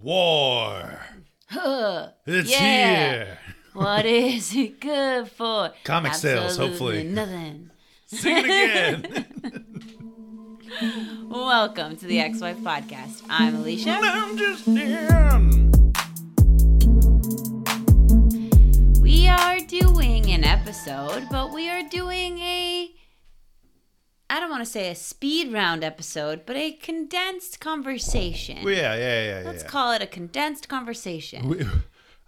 War. Huh. It's Yeah. here. What is it good for? Comic sales, hopefully. Nothing. Sing it again. Welcome to the X Wife Podcast. I'm Alicia. And I'm Justin. We are doing an episode, but we are doing a. I don't want to say a speed round episode, but a condensed conversation. Well, yeah, yeah, yeah, yeah. Let's yeah. call it a condensed conversation. We,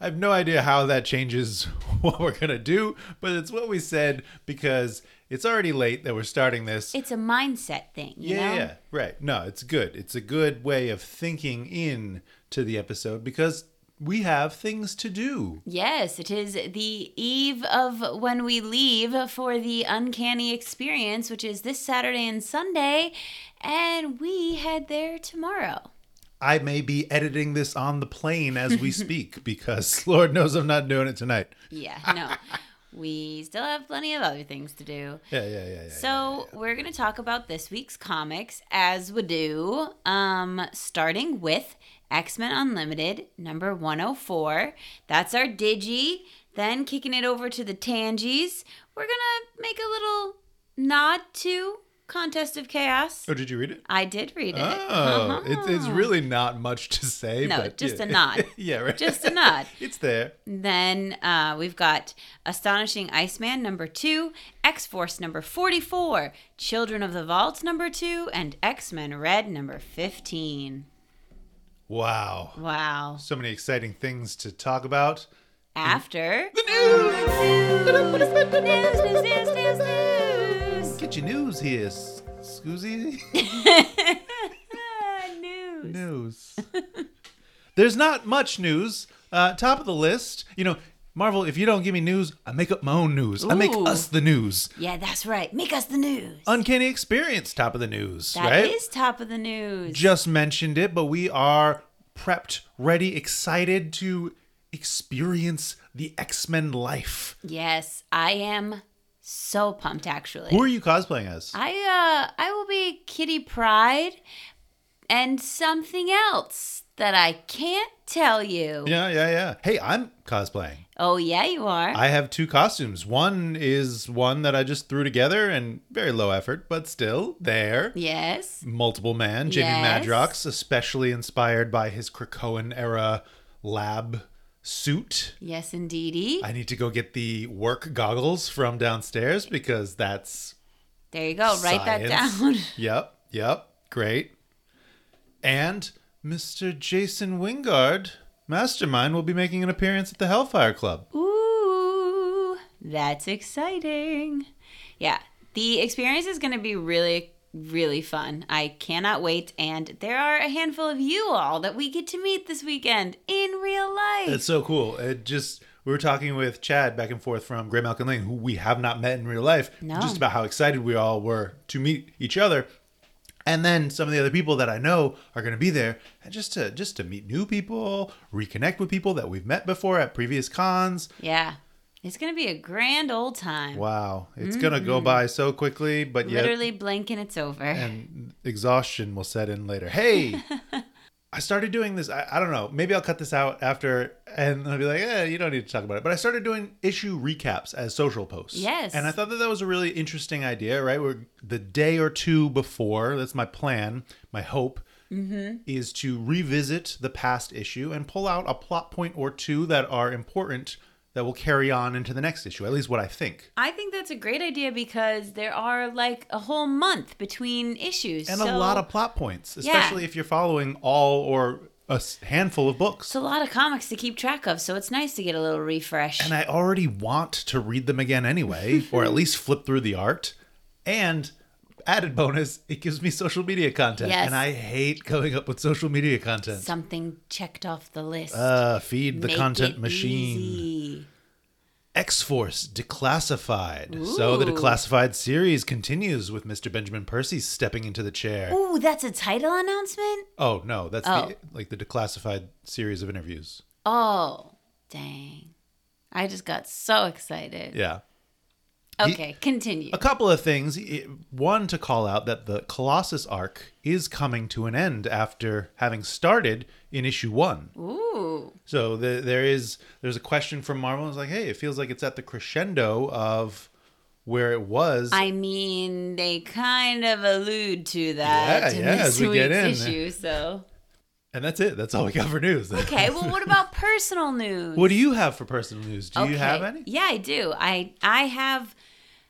I have no idea how that changes what we're gonna do, but it's what we said because it's already late that we're starting this. it's a mindset thing, you yeah, know? yeah, right. No, it's good. It's a good way of thinking in to the episode because we have things to do. Yes, it is the eve of when we leave for the Uncanny Experience, which is this Saturday and Sunday, and we head there tomorrow. I may be editing this on the plane as we speak because Lord knows I'm not doing it tonight. Yeah, no. we still have plenty of other things to do. Yeah, yeah, yeah, yeah. So, we're going to talk about this week's comics as we do, um, starting with X Men Unlimited, number 104. That's our Digi. Then, kicking it over to the Tangies, we're going to make a little nod to Contest of Chaos. Oh, did you read it? I did read it. Oh, it's, it's Uh-huh. really not much to say. No, but just yeah. a nod. yeah, right. Just a nod. it's there. Then uh, we've got Astonishing Iceman number two, X Force number 44, Children of the Vault number two, and X Men Red number 15. Wow. Wow. So many exciting things to talk about. After. The news! News, news, news, news, news. Get your news here, Scoozy. news. news. There's not much news. Uh, top of the list, you know, Marvel, if you don't give me news, I make up my own news. I make us the news. Yeah, that's right. Make us the news. Uncanny Experience, top of the news, That is right? top of the news. Just mentioned it, but we are prepped, ready, excited to experience the X Men life. yes, I am so pumped actually. Who are you cosplaying as? I uh I will be Kitty Pryde and something else that I can't tell you. Yeah, yeah, yeah. Hey, I'm cosplaying. Oh yeah, you are. I have two costumes. One is one that I just threw together and very low effort, but still there. yes. Multiple man, Jamie Yes. Madrox, especially inspired by his Krakoan era lab suit. Yes, indeedy. I need to go get the work goggles from downstairs because that's there you go. Write that down. Yep, yep, great. And Mr. Jason Wyngarde, Mastermind, will be making an appearance at the Hellfire Club. Ooh, that's exciting. Yeah, the experience is going to be really, really fun. I cannot wait. And there are a handful of you all that we get to meet this weekend in real life. It's so cool. It just we were talking with Chad back and forth from Graymalkin Lane, who we have not met in real life, No. just about how excited we all were to meet each other. And then some of the other people that I know are going to be there, and just to just to meet new people, reconnect with people that we've met before at previous cons. yeah, it's going to be a grand old time. Wow, it's going to go mm-hmm. by so quickly, but yet Literally blink and it's over. and exhaustion will set in later. Hey, I started doing this. I, I don't know. Maybe I'll cut this out after, and I'll be like, "Yeah, you don't need to talk about it." But I started doing issue recaps as social posts. Yes. and I thought that that was a really interesting idea. Right, where the day or two before, that's my plan, my hope. Mm-hmm. Is to revisit the past issue and pull out a plot point or two that are important that will carry on into the next issue. At least what I think. I think that's a great idea because there are like a whole month between issues. and so a lot of plot points, Yeah. especially if you're following all or a handful of books. it's a lot of comics to keep track of, so it's nice to get a little refresh. And I already want to read them again anyway, or at least flip through the art. And added bonus, it gives me social media content. Yes. And I hate coming up with social media content. Something checked off the list. Uh, feed the Make content machine. easy. X Force Declassified. So the Declassified series continues with Mr. Benjamin Percy stepping into the chair. Ooh, that's a title announcement? Oh no, that's Oh. the like the Declassified series of interviews. Oh, dang. I just got so excited. Yeah. He- Okay, continue. a couple of things. One to call out that the Colossus arc is coming to an end after having started in issue one. Ooh. So the, there is there's a question from Marvel. It's like, hey, it feels like it's at the crescendo of where it was. I mean, they kind of allude to that Yeah, in yeah, this as we get in. issue. So and that's it. That's all we got for news. okay, well, what about personal news? what do you have for personal news? Do you have any? Yeah, I do. I I have.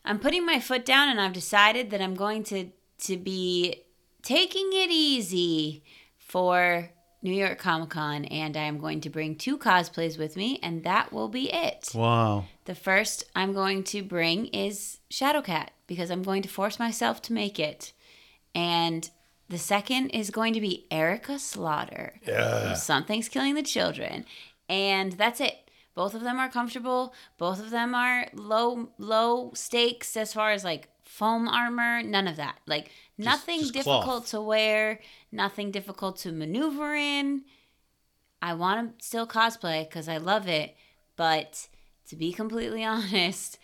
I'm putting my foot down, and I've decided that I'm going to to be taking it easy for New York Comic Con, and I am going to bring two cosplays with me, and that will be it. Wow. The first I'm going to bring is Shadowcat because I'm going to force myself to make it. And the second is going to be Erica Slaughter. Yeah. Something's Killing the Children. And that's it. Both of them are comfortable. Both of them are low low stakes as far as like foam armor, none of that. Like nothing just difficult cloth. to wear, nothing difficult to maneuver in. I want to still cosplay because I love it, but to be completely honest,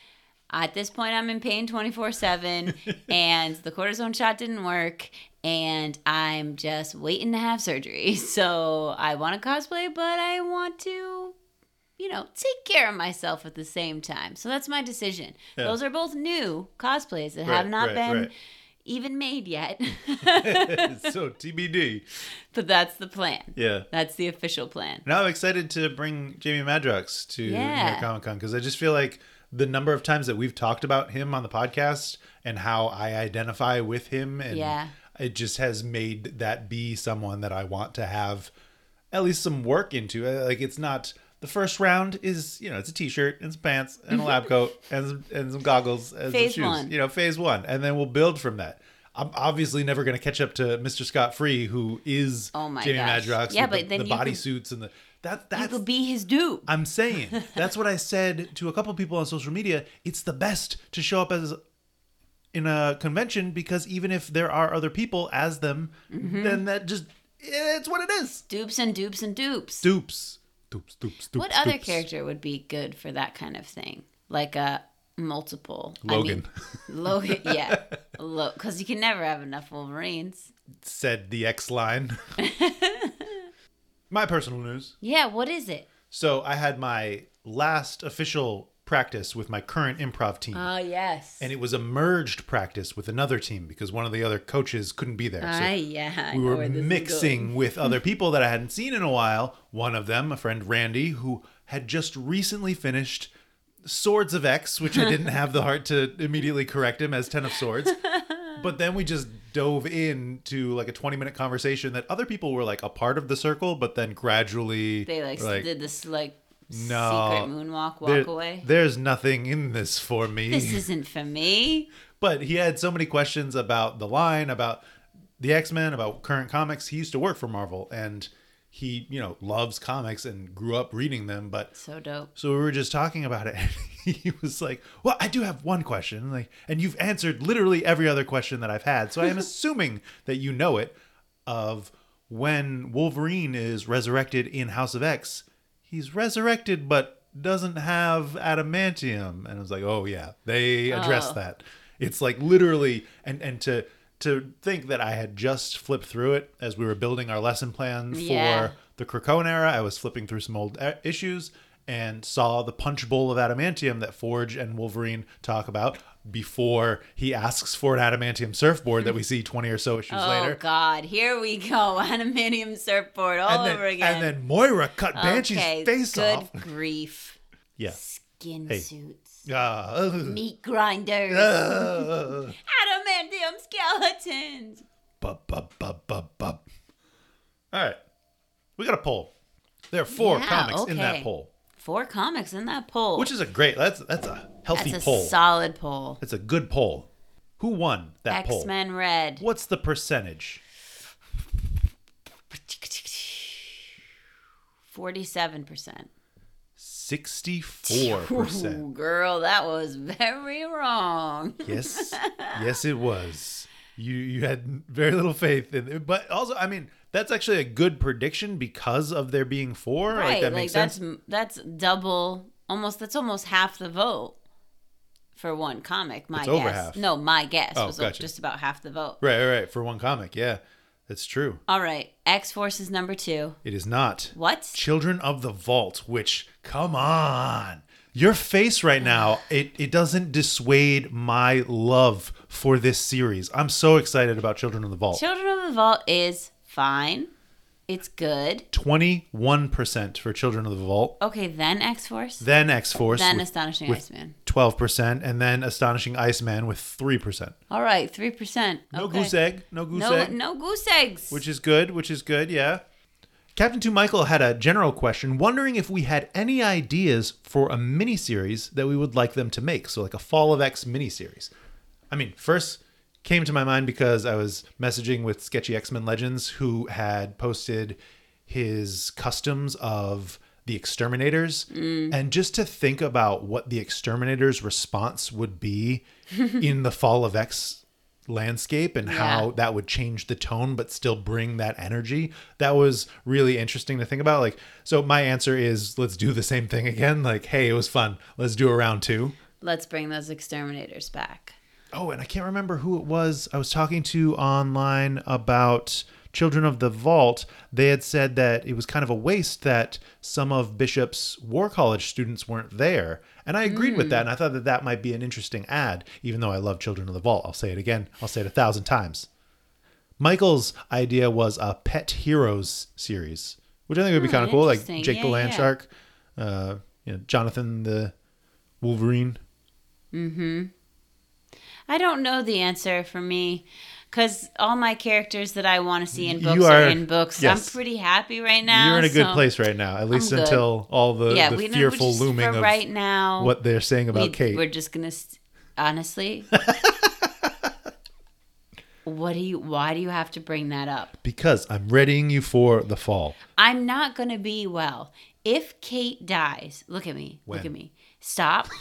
at this point I'm in pain 24 7 and the cortisone shot didn't work and I'm just waiting to have surgery. So I want to cosplay, but I want to, you know, take care of myself at the same time. So that's my decision. Yeah. Those are both new cosplays that Right, have not right, been right. even made yet. so TBD. but that's the plan. Yeah. That's the official plan. Now I'm excited to bring Jamie Madrox to Yeah. Comic Con because I just feel like the number of times that we've talked about him on the podcast and how I identify with him and Yeah. It just has made that be someone that I want to have at least some work into. Uh, Like it's not the first round is you know it's a t-shirt and some pants and a lab coat and some, and some goggles and Phase some shoes. one. You know, phase one, and then we'll build from that. I'm obviously never going to catch up to Mr. Scott Free, who is Oh my Jamie gosh. Madrox. Yeah, but the, then the you could- bodysuits and the that that that's could be his dupe. I'm saying that's what I said to a couple people on social media. It's the best to show up as in a convention because even if there are other people as them, Mm-hmm. then that just it's what it is. Dupes and dupes and dupes. Dupes, dupes, dupes, dupes. what other character would be good for that kind of thing? Like a multiple. Logan. I mean, Logan, yeah. Because you can never have enough Wolverines. Said the X line. my personal news. Yeah, what is it? So I had my last official practice with my current improv team. Oh, yes. and it was a merged practice with another team because one of the other coaches couldn't be there. So Ah, yeah. We were where this is mixing with other people that I hadn't seen in a while. One of them, a friend Randy, who had just recently finished Swords of X, which I didn't have the heart to immediately correct him as Ten of Swords. But then we just dove into like a 20 minute conversation that other people were like a part of the circle, but then gradually They like, were did this like No. secret moonwalk walk "There- away. There's nothing in this for me. This isn't for me. But he had so many questions about the line, about the X Men, about current comics. He used to work for Marvel, and he, you know, loves comics and grew up reading them. But So dope. so we were just talking about it, and he was like, "Well, I do have one question, like, and you've answered literally every other question that I've had, so I am assuming that you know it. Of when Wolverine is resurrected in House of X, he's resurrected, but doesn't have adamantium." And I was like, "Oh yeah, they addressed Oh. that. It's like literally, and and to." To think that I had just flipped through it as we were building our lesson plan for Yeah. the Krakoan era, I was flipping through some old issues and saw the punch bowl of adamantium that Forge and Wolverine talk about before he asks for an adamantium surfboard that we see 20 or so issues Oh later. Oh god! Here we go. Animanium surfboard all then, over again. and then Moira cut Banshee's okay, face good off. Good grief. Yeah. Skin Hey. suits, ugh. meat grinders, Ah. adamantium skeletons. Bub, bub, bub, bub, bub. All right. We got a poll. There are four Yeah, comics in that okay. poll, Four comics in that poll. which is a great, that's that's a healthy That's a poll. solid poll. it's a good poll. Who won that poll? X Men Red. What's the percentage? Forty-seven percent. 64%. Oh girl, that was very wrong. yes. Yes, it was. You you had very little faith in it. But also, I mean, that's actually a good prediction because of there being four. like right, that like makes that's sense. that's double, almost. That's almost half the vote for one comic. My It's guess. over half. No, my guess Oh, was gotcha. just about half the vote. Right, right, right. For one comic, yeah, that's true. All right, X Force is number two. It is not. What? Children of the Vault, which come on. Your face right now, it, it doesn't dissuade my love for this series. I'm so excited about Children of the Vault. Children of the Vault is fine. It's good. 21% for Children of the Vault. Okay, then X Force. Then X Force Then with Astonishing with- Iceman. 12%, and then Astonishing Iceman with 3%. All right, three percent. No okay. goose egg. No goose No, egg. no goose eggs. Which is good, which is good, yeah. Captain Two Michael had a general question, wondering if we had any ideas for a miniseries that we would like them to make. So, like a Fall of X miniseries. I mean, first came to my mind because I was messaging with Sketchy X Men Legends, who had posted his customs of the exterminators. Mm. And just to think about what the exterminators' response would be in the Fall of X landscape and how that would change the tone but still bring that energy that was really interesting to think about. Like so my answer is let's do the same thing again. Like hey it was fun. Let's do a round two. Let's bring those exterminators back. oh and i can't remember who it was. I was talking to online about children of the vault. They had said that it was kind of a waste that some of bishop's war college students weren't there and i agreed with that and i thought that that might be an interesting ad even though i love children of the vault. I'll say it again. I'll say it a thousand times. Michael's idea was a pet heroes series which i think would be Oh, kind of cool like jake the land yeah. shark uh, you know, jonathan the wolverine. Hmm. I don't know the answer for me because all my characters that I want to see in books are, are- in books. yes. I'm pretty happy right now. You're in a good so- place right now, at least until all the, Yeah, the we fearful just- looming of right now. what they're saying about we, Kate. We're just gonna st- honestly. what do you? Why do you have to bring that up? Because I'm readying you for the fall. I'm not gonna be well. If Kate dies, look at me. When? Look at me. Stop.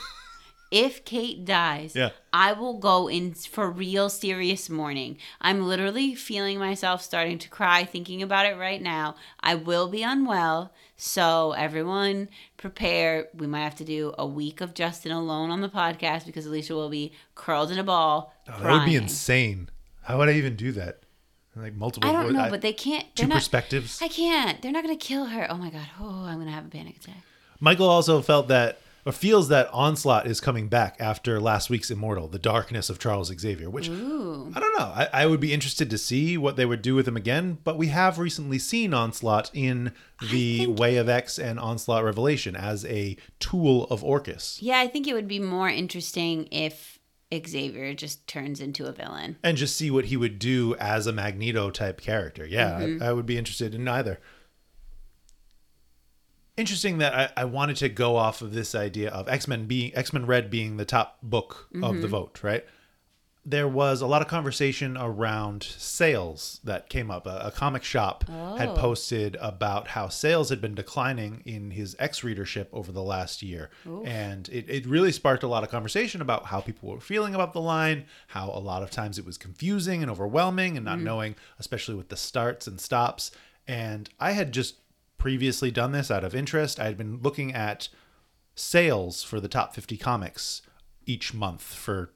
if Kate dies, Yeah. I will go in for real serious mourning. I'm literally feeling myself starting to cry thinking about it right now. I will be unwell, so everyone prepare. We might have to do a week of Justin alone on the podcast because Alicia will be curled in a ball. Oh, that would be insane. How would I even do that? Like multiple. I don't know, I- but they can't. two not, perspectives. I can't. They're not gonna kill her. Oh my god. Oh, I'm gonna have a panic attack. Michael also felt that or feels that Onslaught is coming back after last week's Immortal, the darkness of Charles Xavier, which Ooh. I don't know. I, I would be interested to see what they would do with him again, but we have recently seen Onslaught in the think- Way of X and Onslaught Revelation as a tool of Orchis. Yeah, I think it would be more interesting if Xavier just turns into a villain. and just see what he would do as a Magneto type character. Yeah, Mm-hmm. I, I would be interested in either. Interesting that I, I wanted to go off of this idea of X Men being X Men Red being the top book of Mm-hmm. the vote, right? There was a lot of conversation around sales that came up. A, a comic shop had Oh. posted about how sales had been declining in his X readership over the last year. And it, it really sparked a lot of conversation about how people were feeling about the line, how a lot of times it was confusing and overwhelming and not knowing, especially with the starts and stops. And I had just previously done this out of interest. I had been looking at sales for the top 50 comics each month for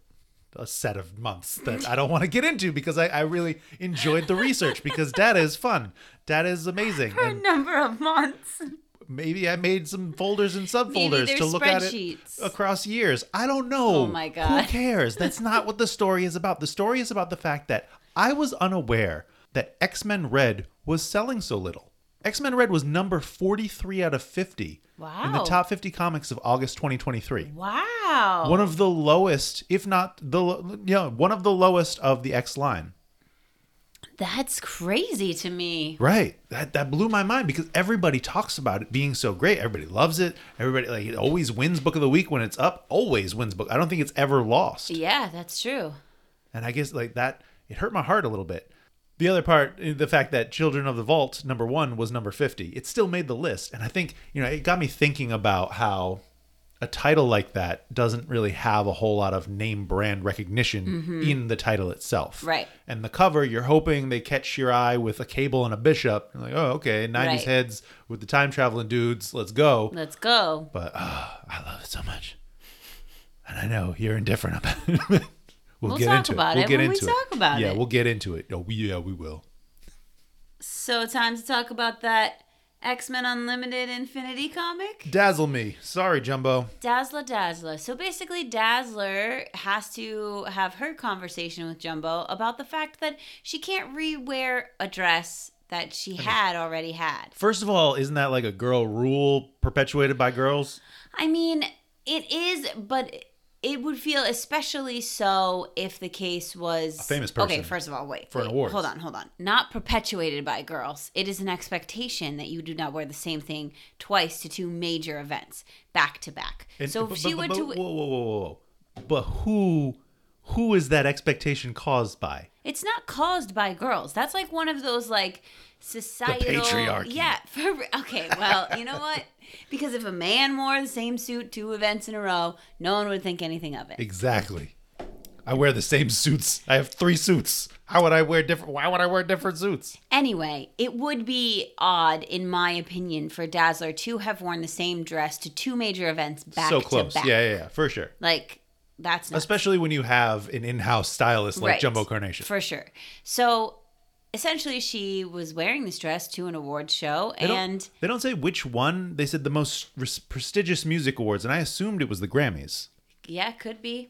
a set of months that I don't want to get into because I, I really enjoyed the research because data is fun. Data is amazing. For And number of months. maybe I made some folders and subfolders to look at it across years. I don't know. Oh my God. Who cares? That's not what the story is about. The story is about the fact that I was unaware that X Men Red was selling so little. X Men Red was number 43 out of 50 in the top 50 comics of August 2023 Wow. one of the lowest, if not the you know, one of the lowest of the X line. That's crazy to me. Right. That that blew my mind because everybody talks about it being so great. Everybody loves it. Everybody like it always wins book of the week when it's up. Always wins book. I don't think it's ever lost. Yeah, that's true. And I guess like that it hurt my heart a little bit. The other part, eh, the fact that Children of the Vault number 1 was number 50. It still made the list. And I think, you know, it got me thinking about how a title like that doesn't really have a whole lot of name brand recognition in the title itself. Right. And the cover, you're hoping they catch your eye with a cable and a bishop. You're like, oh, okay, 90s Right. heads with the time traveling dudes, let's go. Let's go. But ah, I love it so much. And I know you're indifferent about it. We'll get into it. We'll it get when we into talk about it. yeah, it. we'll get into it. Oh, we, yeah, we will. So, time to talk about that X Men Unlimited Infinity comic. Dazzle me. Sorry, Jumbo. Dazzler Dazzler. So basically, Dazzler has to have her conversation with Jumbo about the fact that she can't re-wear a dress that she had already had. First of all, isn't that like a girl rule perpetuated by girls? I mean, it is, but it would feel especially so if the case was a famous Okay, first of all, wait, for an wait, awards. Hold on, hold on. Not perpetuated by girls. It is an expectation that you do not wear the same thing twice to two major events back to back. And- So if but- she but- were but- to, whoa, whoa, whoa, whoa, whoa. But who, who is that expectation caused by? It's not caused by girls. That's like one of those like societal patriarchy. Yeah. For, okay. Well, you know what? Because if a man wore the same suit two events in a row, no one would think anything of it. Exactly. I wear the same suits. I have three suits. How would I wear different? Why would I wear different suits? Anyway, it would be odd, in my opinion, for Dazzler to have worn the same dress to two major events back so to close. back. Yeah, yeah, yeah, for sure. Like that's not Especially when you have an in-house stylist like Right. Jumbo Carnation. for sure. So essentially, she was wearing this dress to an awards show, They don't, and they don't say which one. They said the most res- prestigious music awards, and I assumed it was the Grammys. Yeah, could be.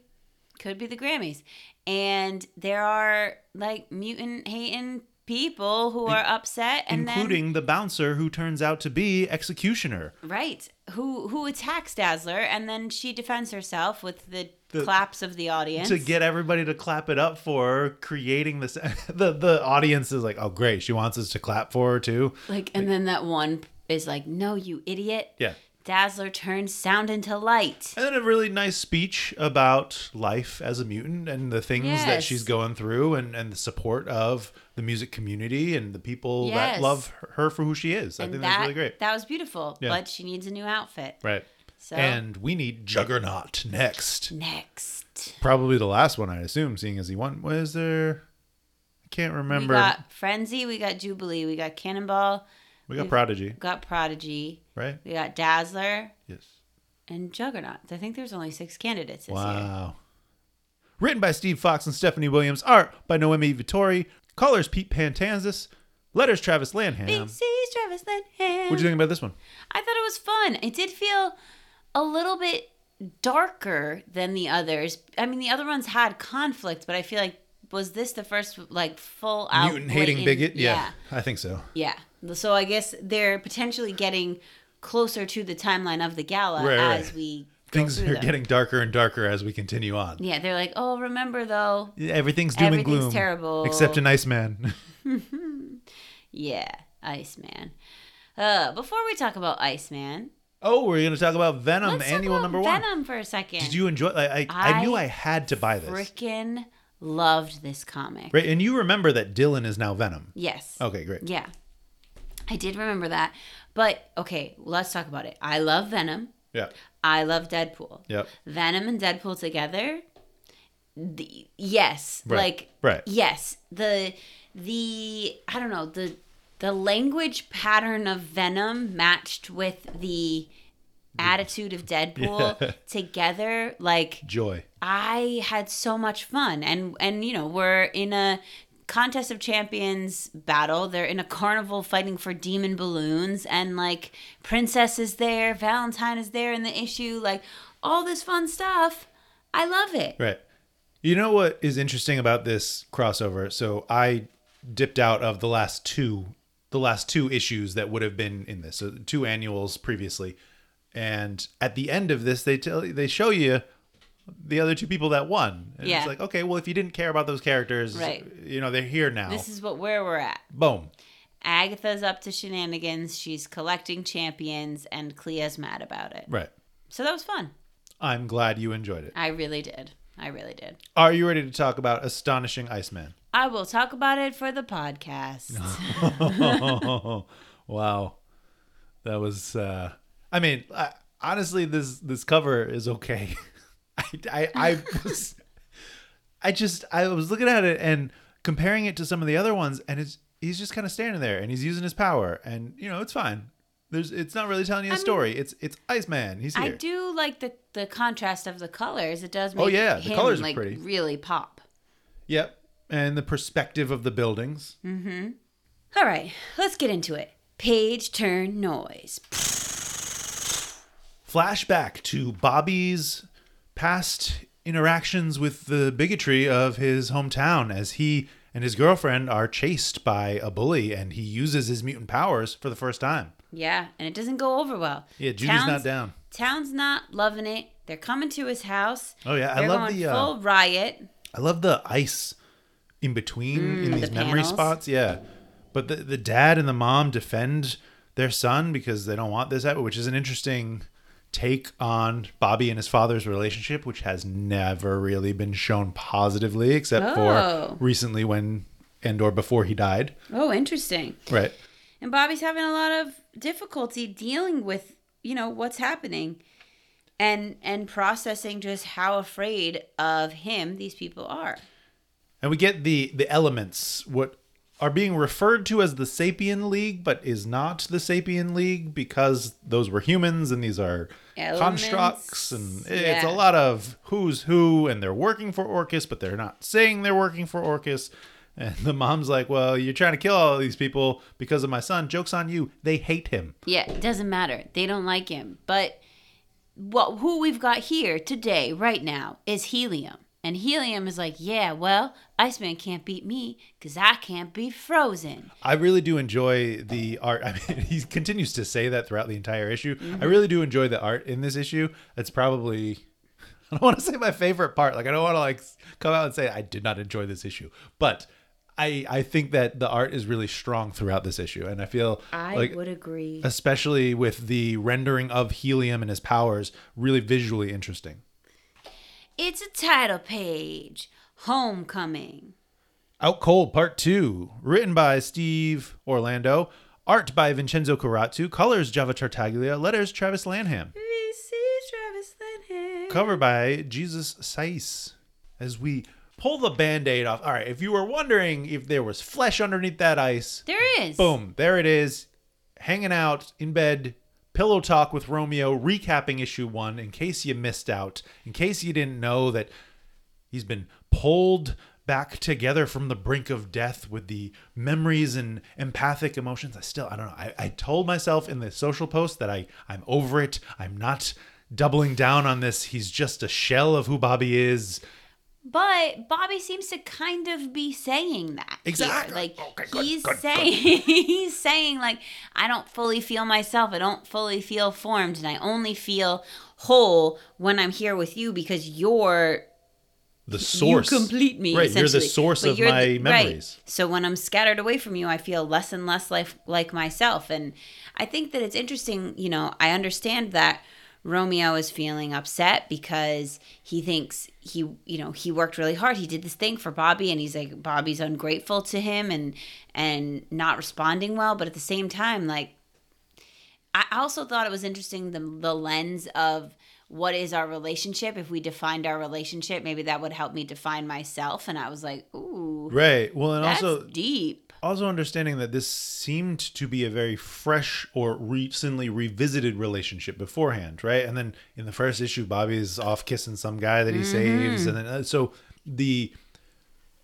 Could be the Grammys. And there are like mutant hating people who are upset and including the bouncer who turns out to be Executioner. right, who who attacks Dazzler and then she defends herself with the, The- claps of the audience. To get everybody to clap it up for her, creating this, the the audience is like, oh great, she wants us to clap for her too. like and then that one is like, "No, you idiot." Yeah, Dazzler turns sound into light. and then a really nice speech about life as a mutant and the things that she's going through, and and the support of the music community and the people Yes. that love her for who she is. I And think that that's really great. that was beautiful, Yeah. but she needs a new outfit. Right. So And we need Juggernaut next. next, Probably the last one, I assume, seeing as he won. Was there? I can't remember. we got Frenzy, we got Jubilee, we got Cannonball, We got Prodigy, got Prodigy, right? we got Dazzler, Yes. and Juggernaut. I think there's only six candidates this year. Wow. Written by Steve Foxe and Stephanie Williams. Art by Noemi Vittori. Colors Pete Pantazis. Letters Travis Lanham. Big C's Travis Lanham. What do you think about this one? I thought it was fun. It did feel a little bit darker than the others. I mean, the other ones had conflict, but I feel like was this the first like full out Mutant hating bigot? Yeah, yeah, I think so. yeah. So I guess they're potentially getting closer to the timeline of the gala Right, right. as we Things are them. getting darker and darker as we continue on. Yeah, they're like, oh, remember though. Everything's doom and gloom. terrible. Except an Iceman. Yeah, Iceman. Uh, before we talk about Iceman, oh, we're going to talk about Venom, let's talk annual about number one. Venom for a second. Did you enjoy I, I, I knew I I had to buy this. Freaking loved this comic. Right, and you remember that Dylan is now Venom. Yes. Okay, great. Yeah. I did remember that. But okay, let's talk about it. I love Venom. Yeah. I love Deadpool. Yep. Venom and Deadpool together. The, yes, Right. like Right. yes, the the I don't know, the the language pattern of Venom matched with the attitude of Deadpool Yeah. together like Joy. I had so much fun and and you know we're in a contest of champions battle they're in a carnival fighting for demon balloons and like princess is there valentine is there in the issue like all this fun stuff I love it Right. You know what is interesting about this crossover? So I dipped out of the last two the last two issues that would have been in this. So two annuals previously. And at the end of this they tell they show you the other two people that won. And Yeah. it's like, okay, well if you didn't care about those characters, Right. you know, they're here now. this is what where we're at Boom. Agatha's up to shenanigans she's collecting champions and Clea's mad about it Right. so that was fun I'm glad you enjoyed it. I really did I really did Are you ready to talk about Astonishing Iceman? I will talk about it for the podcast wow, that was. uh I mean, I, honestly, this this cover is okay. I, I I was, I just I was looking at it and comparing it to some of the other ones, and it's he's just kind of standing there and he's using his power, and you know it's fine. There's it's not really telling you a story. It's it's Iceman. He's here. I do like the the contrast of the colors. It does make Oh, yeah, the him, colors are like pretty. really pop. Yep. And the perspective of the buildings. All right, let's get into it. Page turn noise. Flashback to Bobby's past interactions with the bigotry of his hometown as he and his girlfriend are chased by a bully and he uses his mutant powers for the first time. Yeah, and it doesn't go over well. Yeah, Judy's not down. Town's not loving it. They're coming to his house. Oh, yeah, I They're love going the, uh, full riot. I love the ice in between in Mm, these the memory panels. spots. Yeah. But the, the dad and the mom defend their son because they don't want this, which is an interesting take on Bobby and his father's relationship, which has never really been shown positively except Oh. for recently when and or before he died. Oh, interesting. Right. And Bobby's having a lot of difficulty dealing with, you know, what's happening and and processing just how afraid of him these people are. And we get the the elements what are being referred to as the Sapien League, but is not the Sapien League because those were humans and these are Elements, constructs and it's a lot of who's who and they're working for Orchis, but they're not saying they're working for Orchis. And the mom's like, Well, you're trying to kill all these people because of my son. Joke's on you. They hate him. Yeah, it doesn't matter. They don't like him. But what who we've got here today, right now, is Helium. And Helium is like, yeah, well, Iceman can't beat me because I can't be frozen. I really do enjoy the art. I mean, he continues to say that throughout the entire issue. Mm-hmm. I really do enjoy the art in this issue. It's probably I don't want to say my favorite part. Like I don't want to like come out and say I did not enjoy this issue, but I I think that the art is really strong throughout this issue, and I feel I like would agree. especially with the rendering of helium and his powers really visually interesting. It's a title page. Homecoming. Out Cold Part 2, written by Steve Orlando, art by Vincenzo Carratù, colors Java Tartaglia, letters Travis Lanham, VC Travis Lanham. cover by Jesus Saiz. As we pull the band-aid off. All right, if you were wondering if there was flesh underneath that ice, There is. boom, there it is, hanging out in bed, pillow talk with Romeo, recapping issue 1 in case you missed out, in case you didn't know that He's been pulled back together from the brink of death with the memories and empathic emotions. I still, I don't know. I, I told myself in the social post that I, I'm over it. I'm not doubling down on this. He's just a shell of who Bobby is. But Bobby seems to kind of be saying that. here. Exactly. Like Okay, good, he's good, good. saying he's saying like I don't fully feel myself. I don't fully feel formed and I only feel whole when I'm here with you because you're The source. you complete me. Right. You're the source But of my the- memories. Right. So when I'm scattered away from you, I feel less and less like like myself. And I think that it's interesting. You know, I understand that Romeo is feeling upset because he thinks he, you know, he worked really hard. He did this thing for Bobby, and he's like Bobby's ungrateful to him and and not responding well. But at the same time, like I also thought it was interesting the the lens of what is our relationship. If we defined our relationship, maybe that would help me define myself. And I was like, ooh, Right. Well, and that's also deep. also understanding that this seemed to be a very fresh or recently revisited relationship beforehand, right? And then in the first issue, Bobby's off kissing some guy that he saves, and then uh, so the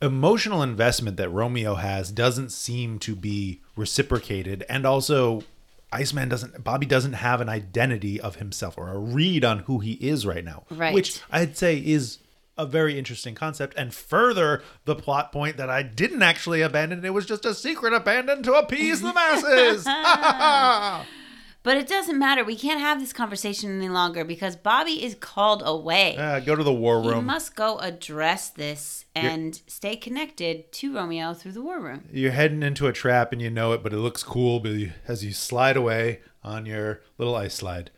emotional investment that Romeo has doesn't seem to be reciprocated, and also. Iceman doesn't Bobby doesn't have an identity of himself or a read on who he is right now. Right. Which I'd say is a very interesting concept and further the plot point that I didn't actually abandon. It was just a secret abandoned to appease the masses. But it doesn't matter. We can't have this conversation any longer because Bobby is called away. Ah, go to the war room. must go address this and stay connected to Romeo through the war room. You're heading into a trap and you know it, but it looks cool as you slide away on your little ice slide.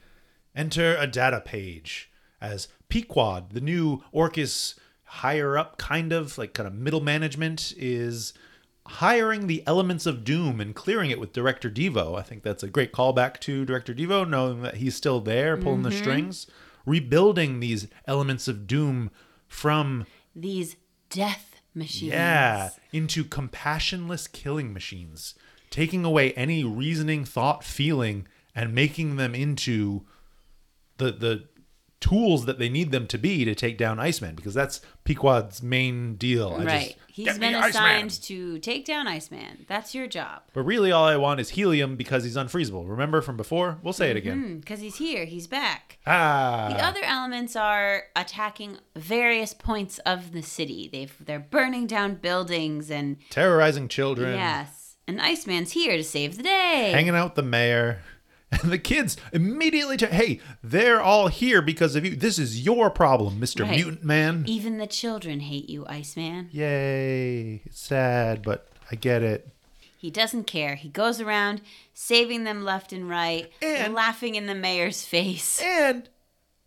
Enter a data page as Pequod, the new Orchis higher up, kind of like kind of middle management, is hiring the elements of doom and clearing it with Director Devo. I think that's a great callback to Director Devo, knowing that he's still there pulling the mm-hmm. strings, rebuilding these elements of doom from These death machines. yeah, into compassionless killing machines, taking away any reasoning, thought, feeling, and making them into the the tools that they need them to be to take down Iceman because that's Pequod's main deal. I right. just- He's "Get me been Iceman!" assigned to take down Iceman. That's your job. But really, all I want is helium because he's unfreezable. Remember from before? We'll say it again. Because he's here. He's back. Ah. The other elements are attacking various points of the city. They've they're burning down buildings and terrorizing children. yes. And Iceman's here to save the day. hanging out with the mayor. And the kids immediately, t- hey, they're all here because of you. This is your problem, Mr. Right. Mutant Man. Even the children hate you, Iceman. Yay. It's sad, but I get it. He doesn't care. He goes around saving them left and right, And- laughing in the mayor's face. And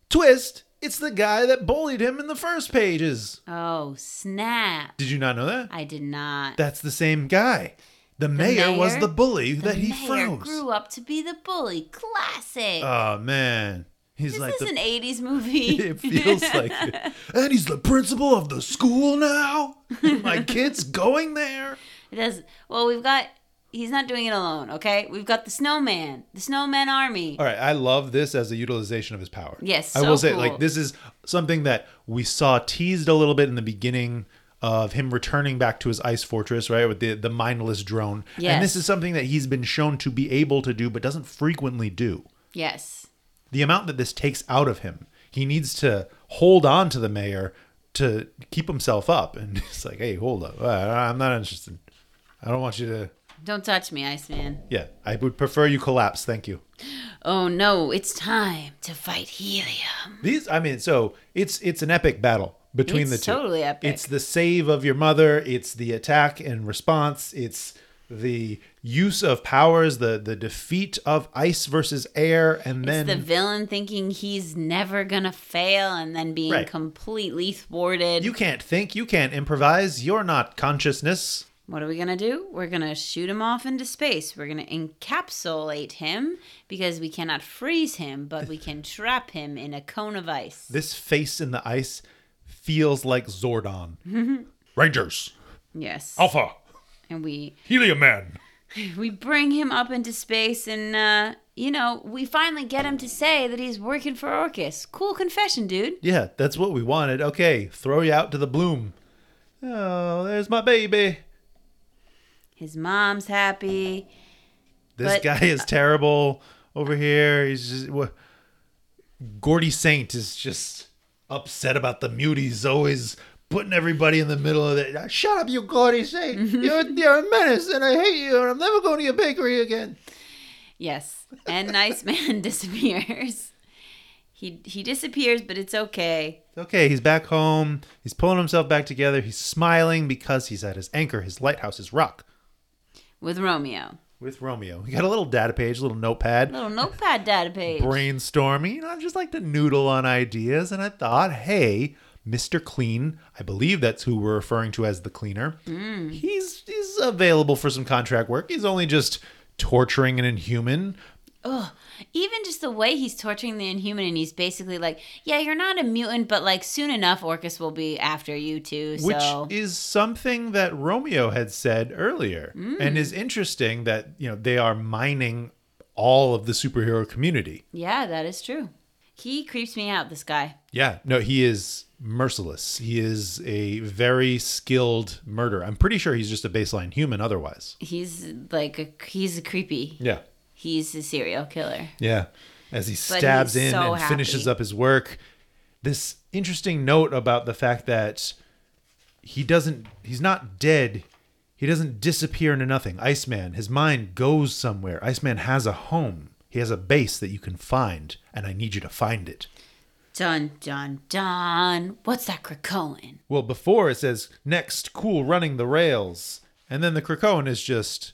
twist, it's the guy that bullied him in the first pages. Oh, snap. Did you not know that? I did not. That's the same guy. The, mayor, was the bully the that he mayor froze. grew up to be the bully. Classic. Oh man. He's this like is the an 80s movie. it feels like it. And he's the principal of the school now. My kid's going there. It does. Well, we've got. He's not doing it alone. Okay, we've got the snowman, the snowman army. All right, I love this as a utilization of his power. Yes, I will say cool. like this is something that we saw teased a little bit in the beginning of him returning back to his ice fortress, right, with the the mindless drone. Yes. And this is something that he's been shown to be able to do, but doesn't frequently do. Yes. The amount that this takes out of him, he needs to hold on to the mayor to keep himself up. And it's like, hey, hold up, I'm not interested. I don't want you to. Don't touch me, Iceman. Yeah, I would prefer you collapse. Thank you. Oh no, it's time to fight helium. These, I mean, so it's it's an epic battle between It's the two. totally epic. It's the save of your mother. It's the attack and response. It's the use of powers. The the defeat of ice versus air, and then it's the villain thinking he's never gonna fail and then being Right. completely thwarted. you can't think. You can't improvise. You're not consciousness. What are we gonna do? We're gonna shoot him off into space. We're gonna encapsulate him because we cannot freeze him, but we can trap him in a cone of ice. This face in the ice feels like Zordon. Rangers, Yes. Alpha, And we Helium Man. we bring him up into space and uh you know, we finally get him to say that he's working for Orchis. Cool confession, dude. Yeah, that's what we wanted. Okay, throw you out to the bloom. Oh, there's my baby. His mom's happy. This But- guy is terrible over here. He's just wha- Gordy Saint is just upset about the muties always putting everybody in the middle of it. Ah, shut up, you gaudy Saint. Mm-hmm. You're, you're a menace, and I hate you, and I'm never going to your bakery again. Yes. And Nice Man disappears. He he disappears, but it's okay. Okay, he's back home. He's pulling himself back together. He's smiling because he's at his anchor, his lighthouse, his rock, With Romeo. With Romeo. He got a little data page, a little notepad. Little notepad data page. brainstorming. You know, I just like to noodle on ideas, and I thought, hey, Mr. Clean, I believe that's who we're referring to as the cleaner. Hmm. He's he's available for some contract work. He's only just torturing an inhuman. Even just the way he's torturing the inhuman and he's basically like, Yeah, you're not a mutant, but like soon enough Orchis will be after you too. Which So is something that Romeo had said earlier, and is mm. interesting that you know they are mining all of the superhero community. Yeah, that is true. He creeps me out, this guy. Yeah, no, he is merciless. He is a very skilled murderer. I'm pretty sure he's just a baseline human otherwise. He's like a he's a creepy. Yeah. He's a serial killer. Yeah. As he stabs in so and finishes up his work. This interesting note about the fact that he doesn't he's not dead. He doesn't disappear into nothing. Iceman, his mind goes somewhere. Iceman has a home. He has a base that you can find, and I need you to find it. Dun dun dun. What's that Krakoan? Well, before it says next cool running the rails, and then the Krakoan is just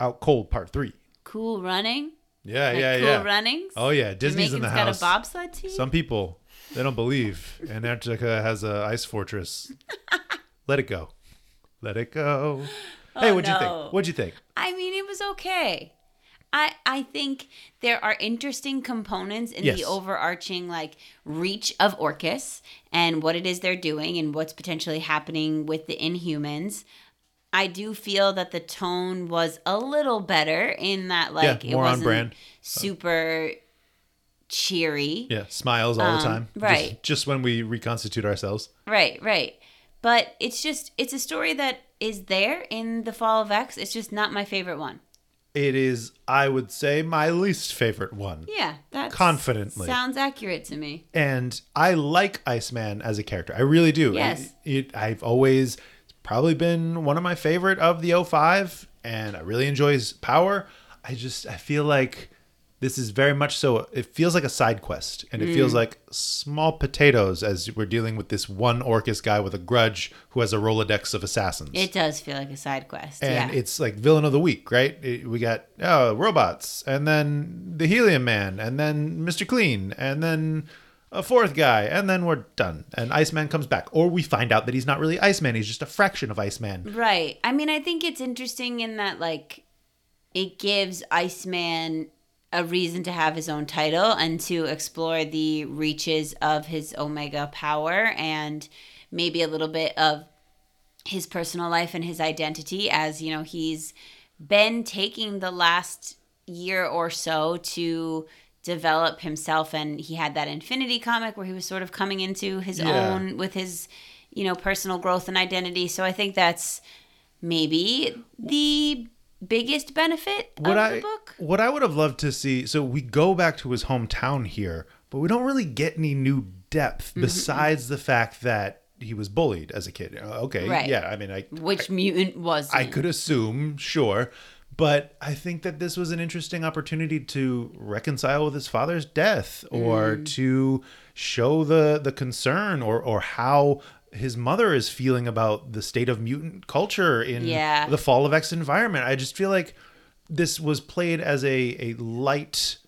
out cold part three. Cool running? Yeah, Like yeah, cool yeah. runnings? Oh yeah, Disney's in the house. got a bobsled team? Some people they don't believe Antarctica has a ice fortress. Let it go. Let it go. Oh, hey, what'd you think? What'd you think? I mean, it was okay. I I think there are interesting components in Yes. the overarching like reach of Orchis and what it is they're doing and what's potentially happening with the Inhumans. I do feel that the tone was a little better in that like Yeah, it wasn't brand. super cheery. Yeah, smiles all Um, the time. Right. Just, when we reconstitute ourselves. Right, right. But it's just it's a story that is there in the Fall of X. It's just not my favorite one. It is, I would say, my least favorite one. Yeah, that Confidently. sounds accurate to me. and I like Iceman as a character. I really do. Yes. It, it- I've always probably been one of my favorite of the 05 and I really enjoy his power. I just I feel like this is very much so it feels like a side quest and it Mm. feels like small potatoes as we're dealing with this one Orchis guy with a grudge who has a Rolodex of assassins. It does feel like a side quest. and yeah. it's like villain of the week, right? It- we got oh robots, and then the Helium Man, and then Mister Clean, and then a fourth guy, and then we're done. And Iceman comes back, or we find out that he's not really Iceman; he's just a fraction of Iceman. Right. I mean, I think it's interesting in that like it gives Iceman a reason to have his own title and to explore the reaches of his omega power and maybe a little bit of his personal life and his identity as, you know, he's been taking the last year or so to develop himself and he had that infinity comic where he was sort of coming into his Yeah. own with his you know personal growth and identity so i think that's maybe the biggest benefit What of I the book what I would have loved to see. So we go back to his hometown here, but we don't really get any new depth Mm-hmm. besides the fact that he was bullied as a kid. Uh, Okay, Right. yeah. I mean, I which mutant was I could assume, sure. But I think that this was an interesting opportunity to reconcile with his father's death or Mm. to show the the concern or or how his mother is feeling about the state of mutant culture in Yeah. the fall of X environment. I just feel like this was played as a, a light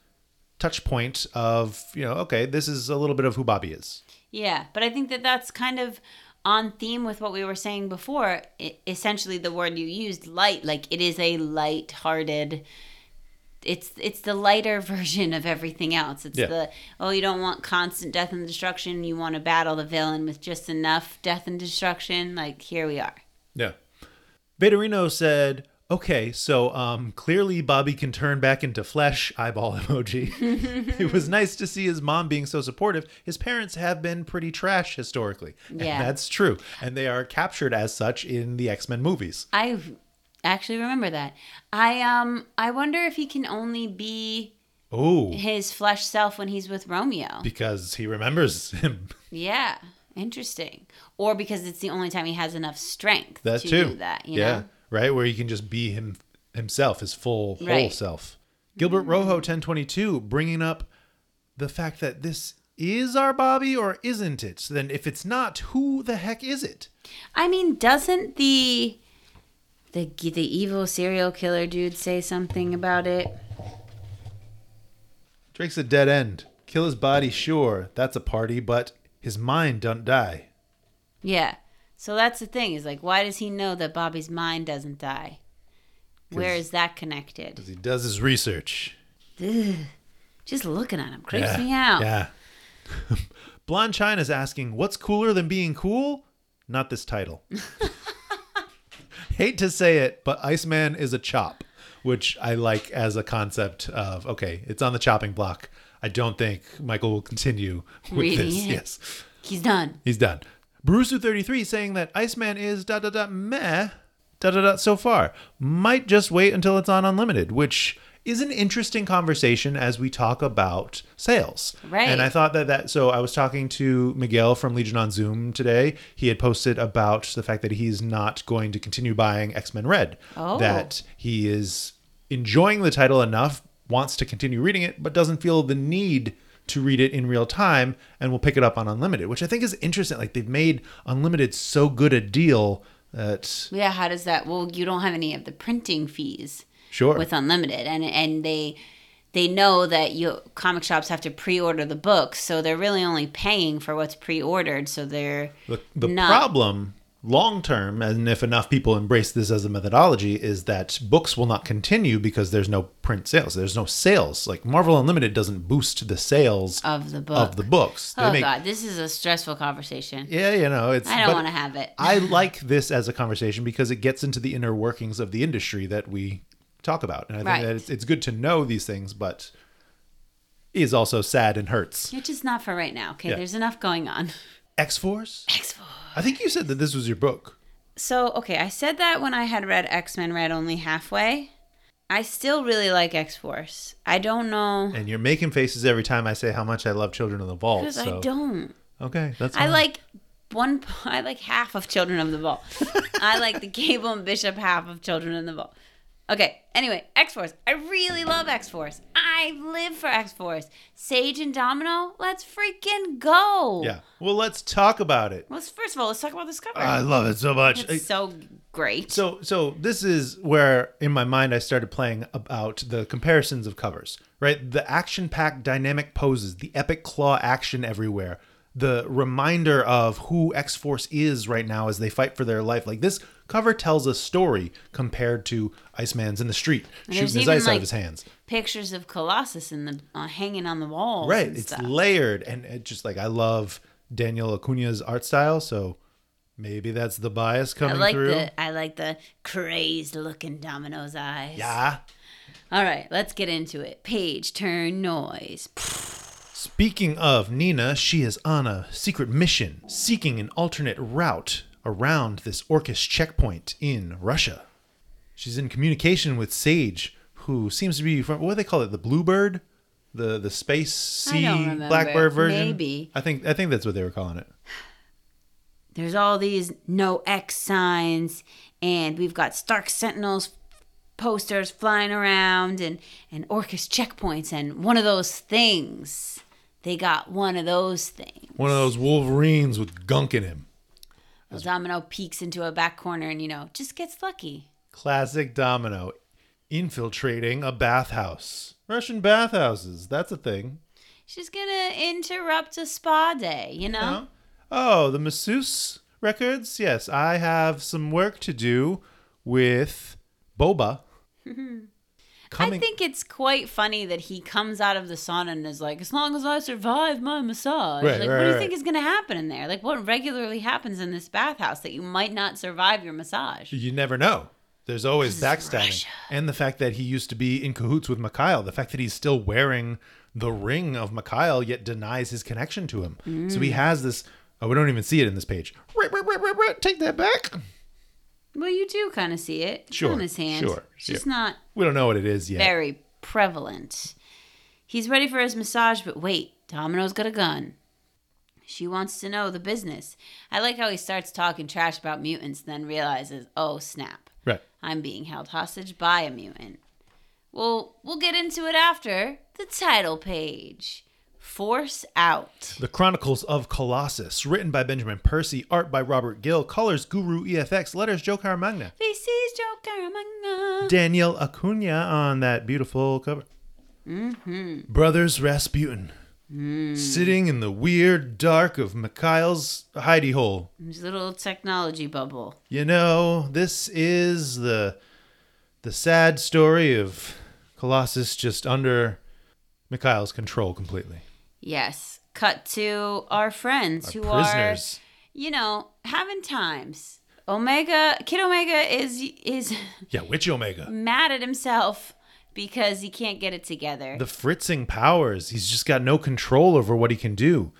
touch point of, you know, okay, this is a little bit of who Bobby is. Yeah, but I think that that's kind of on theme with what we were saying before. I essentially, the word you used, light, like it is a light-hearted. It's it's the lighter version of everything else. It's Yeah. the oh, you don't want constant death and destruction. You want to battle the villain with just enough death and destruction. Like here we are. Yeah. Vaderino said, okay, so um, clearly Bobby can turn back into flesh, eyeball emoji. it was nice to see his mom being so supportive. His parents have been pretty trash historically. And Yeah. that's true. And they are captured as such in the X Men movies. I actually remember that. I um I wonder if he can only be Oh, his flesh self when he's with Romeo. because he remembers him. Yeah, interesting. Or because it's the only time he has enough strength That to too. do that. You yeah. know? Right? Where he can just be him himself, his full whole Right. self. Gilbert Rojo 1022 bringing up the fact that this is our Bobby or isn't it? So then if it's not, who the heck is it? I mean, doesn't the the the evil serial killer dude say something about it? Drake's a dead end. Kill his body, sure, that's a party, but his mind don't die. Yeah. So that's the thing is like, why does he know that Bobby's mind doesn't die? Where is that connected? Because he does his research. Ugh. Just looking at him creeps yeah. me out. Yeah. Blonde China's asking, what's cooler than being cool? Not this title. Hate to say it, but Iceman is a chop, which I like as a concept of okay, it's on the chopping block. I don't think Michael will continue with Reading this. it. Yes. He's done. He's done. Bruce33 saying that Iceman is dot dot dot meh dot dot dot so far. Might just wait until it's on Unlimited, which is an interesting conversation as we talk about sales. Right. And I thought that that so I was talking to Miguel from Legion on Zoom today. He had posted about the fact that he's not going to continue buying X-Men Red. Oh. That he is enjoying the title enough, wants to continue reading it, but doesn't feel the need to read it in real time and we'll pick it up on Unlimited, which I think is interesting. Like they've made Unlimited so good a deal that Yeah, how does that? Well, you don't have any of the printing fees sure. with Unlimited, and and they they know that you comic shops have to pre-order the books, so they're really only paying for what's pre-ordered. So they're the the not- problem long term, and if enough people embrace this as a methodology, is that books will not continue because there's no print sales. There's no sales. Like Marvel Unlimited doesn't boost the sales Of the book. of the books. Oh, they oh make- god, this is a stressful conversation. Yeah, you know, it's. I don't want to have it. I like this as a conversation because it gets into the inner workings of the industry that we talk about, and I think Right. that it's, it's good to know these things, but is also sad and hurts. It's just not for right now. Okay, Yeah. there's enough going on. X Force. X Force. I think you said that this was your book. So, okay, I said that when I had read X Men, read only halfway. I still really like X Force. I don't know And you're making faces every time I say how much I love Children of the Vault. because So I don't. okay, that's I like one. I like half of Children of the Vault. I like the Cable and Bishop half of Children of the Vault. Okay. Anyway, X Force. I really love X Force. I live for X Force. Sage and Domino. Let's freaking go. Yeah. Well, let's talk about it. Let's first of all let's talk about this cover. I love it so much. it's so great. So so this is where in my mind I started playing about the comparisons of covers, right? The action-packed dynamic poses, the epic claw action everywhere, the reminder of who X-Force is right now as they fight for their life. Like this cover tells a story compared to Iceman's in the street there's shooting his ice out of his hands. Pictures of Colossus in the uh, hanging on the walls. Right, and it's stuff. layered and it just like I love Daniel Acuna's art style, so maybe that's the bias coming I like through. the I like the crazed looking Domino's eyes. yeah. All right, let's get into it. Page turn noise. Speaking of Neena, she is on a secret mission seeking an alternate route around this Orchis checkpoint in Russia. She's in communication with Sage, who seems to be from what do they call it? The Bluebird? The the space sea blackbird version? Maybe. I think I think that's what they were calling it. There's all these no X signs, and we've got Stark Sentinels posters flying around, and and Orchis checkpoints, and one of those things. They got one of those things. One of those Wolverines with gunk in him. Well, Domino peeks into a back corner, and you know, just gets lucky. Classic Domino infiltrating a bathhouse. Russian bathhouses, that's a thing. She's gonna interrupt a spa day, you know. Huh? Oh, the masseuse records? Yes, I have some work to do with Boba. I think it's quite funny that he comes out of the sauna and is like, "As long as I survive my massage, Right, like, right, what do you right. think is going to happen in there? Like, what regularly happens in this bathhouse that you might not survive your massage?" you never know. There's always backstabbing. And the fact that he used to be in cahoots with Mikhail, the fact that he's still wearing the ring of Mikhail yet denies his connection to him. So Mm. he has this. Oh, we don't even see it in this page. Take that back. Well, you do kind of see it It's Sure, on his hand. sure, it's just not We don't know what it is yet. very prevalent. He's ready for his massage, but wait, Domino's got a gun. She wants to know the business. I like how he starts talking trash about mutants, then realizes, oh snap. Right. I'm being held hostage by a mutant. Well, we'll get into it after the title page. Force out. The Chronicles of Colossus, written by Benjamin Percy, art by Robert Gill, colors Guru EFX, letters Joe Caramagna. This is Joe Caramagna. Daniel Acuna on that beautiful cover. Mm-hmm. Brothers Rasputin. Sitting in the weird dark of Mikhail's hidey hole. His little technology bubble. You know, this is the the sad story of Colossus just under Mikhail's control completely. Yes. Cut to our friends Our who prisoners. are, you know, having times. Omega, Kid Omega is is Yeah, which Omega? mad at himself because he can't get it together. The fritzing powers. He's just got no control over what he can do.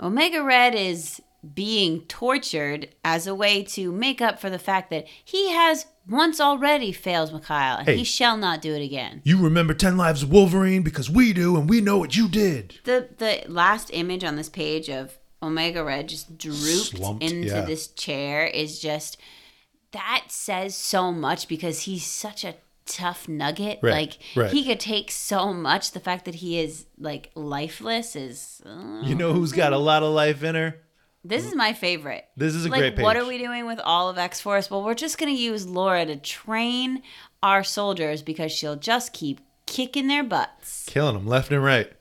Omega Red is being tortured as a way to make up for the fact that he has once already failed Mikhail and Hey. he shall not do it again. You remember 10 Lives of Wolverine because we do and we know what you did. The the last image on this page of Omega Red just drooped Slumped, into yeah. this chair is just that says so much because he's such a tough nugget. Right, Like right. he could take so much. The fact that he is like lifeless is uh, You know who's got a lot of life in her? This is my favorite. This is a like great page. what are we doing with all of X Force? Well, we're just gonna use Laura to train our soldiers because she'll just keep kicking their butts. Killing them left and right.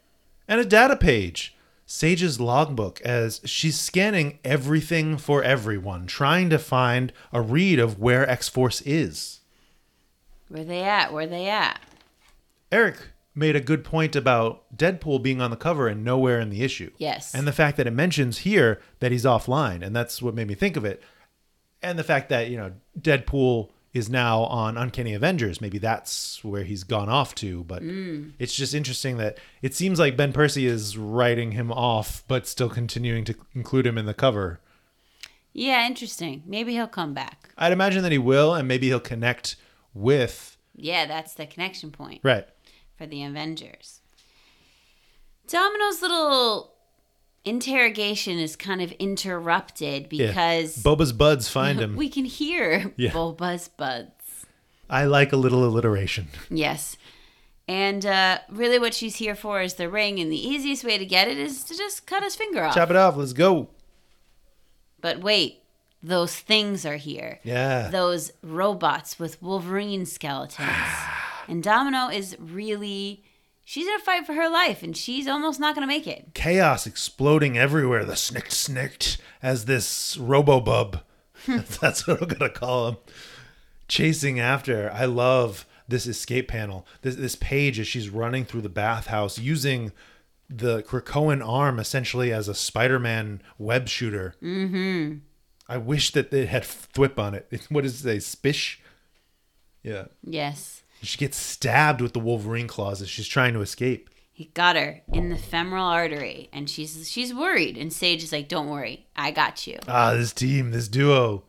And a data page. Sage's logbook as she's scanning everything for everyone, trying to find a read of where X Force is. Where they at? Where they at? Eric made a good point about Deadpool being on the cover and nowhere in the issue. Yes. And the fact that it mentions here that he's offline, and that's what made me think of it. And the fact that, you know, Deadpool is now on Uncanny Avengers. Maybe that's where he's gone off to. But mm. it's just interesting that it seems like Ben Percy is writing him off, but still continuing to include him in the cover. Yeah, interesting. Maybe he'll come back. I'd imagine that he will, and maybe he'll connect with. Yeah, that's the connection point Right. For the Avengers. Domino's little interrogation is kind of interrupted Yeah. because Boba's buds find him. we can hear Yeah. Bulba's buds. I like a little alliteration. Yes. And uh, really, what she's here for is the ring, and the easiest way to get it is to just cut his finger off. Chop it off. Let's go. But wait, those things are here. Yeah. Those robots with Wolverine skeletons. and Domino is really. She's in a fight for her life, and she's almost not going to make it. chaos exploding everywhere. The snicked snicked as this Robobub. That's what I'm gonna call him. Chasing after. I love this escape panel. This this page as she's running through the bathhouse using the Krakoan arm essentially as a Spider-Man web shooter. Mm-hmm. I wish that it had thwip on it. What does it say? Spish? Yeah. Yes. She gets stabbed with the Wolverine claws as she's trying to escape. He got her in the femoral artery, and she's she's worried. And Sage is like, "Don't worry, I got you." Ah, this team, this duo.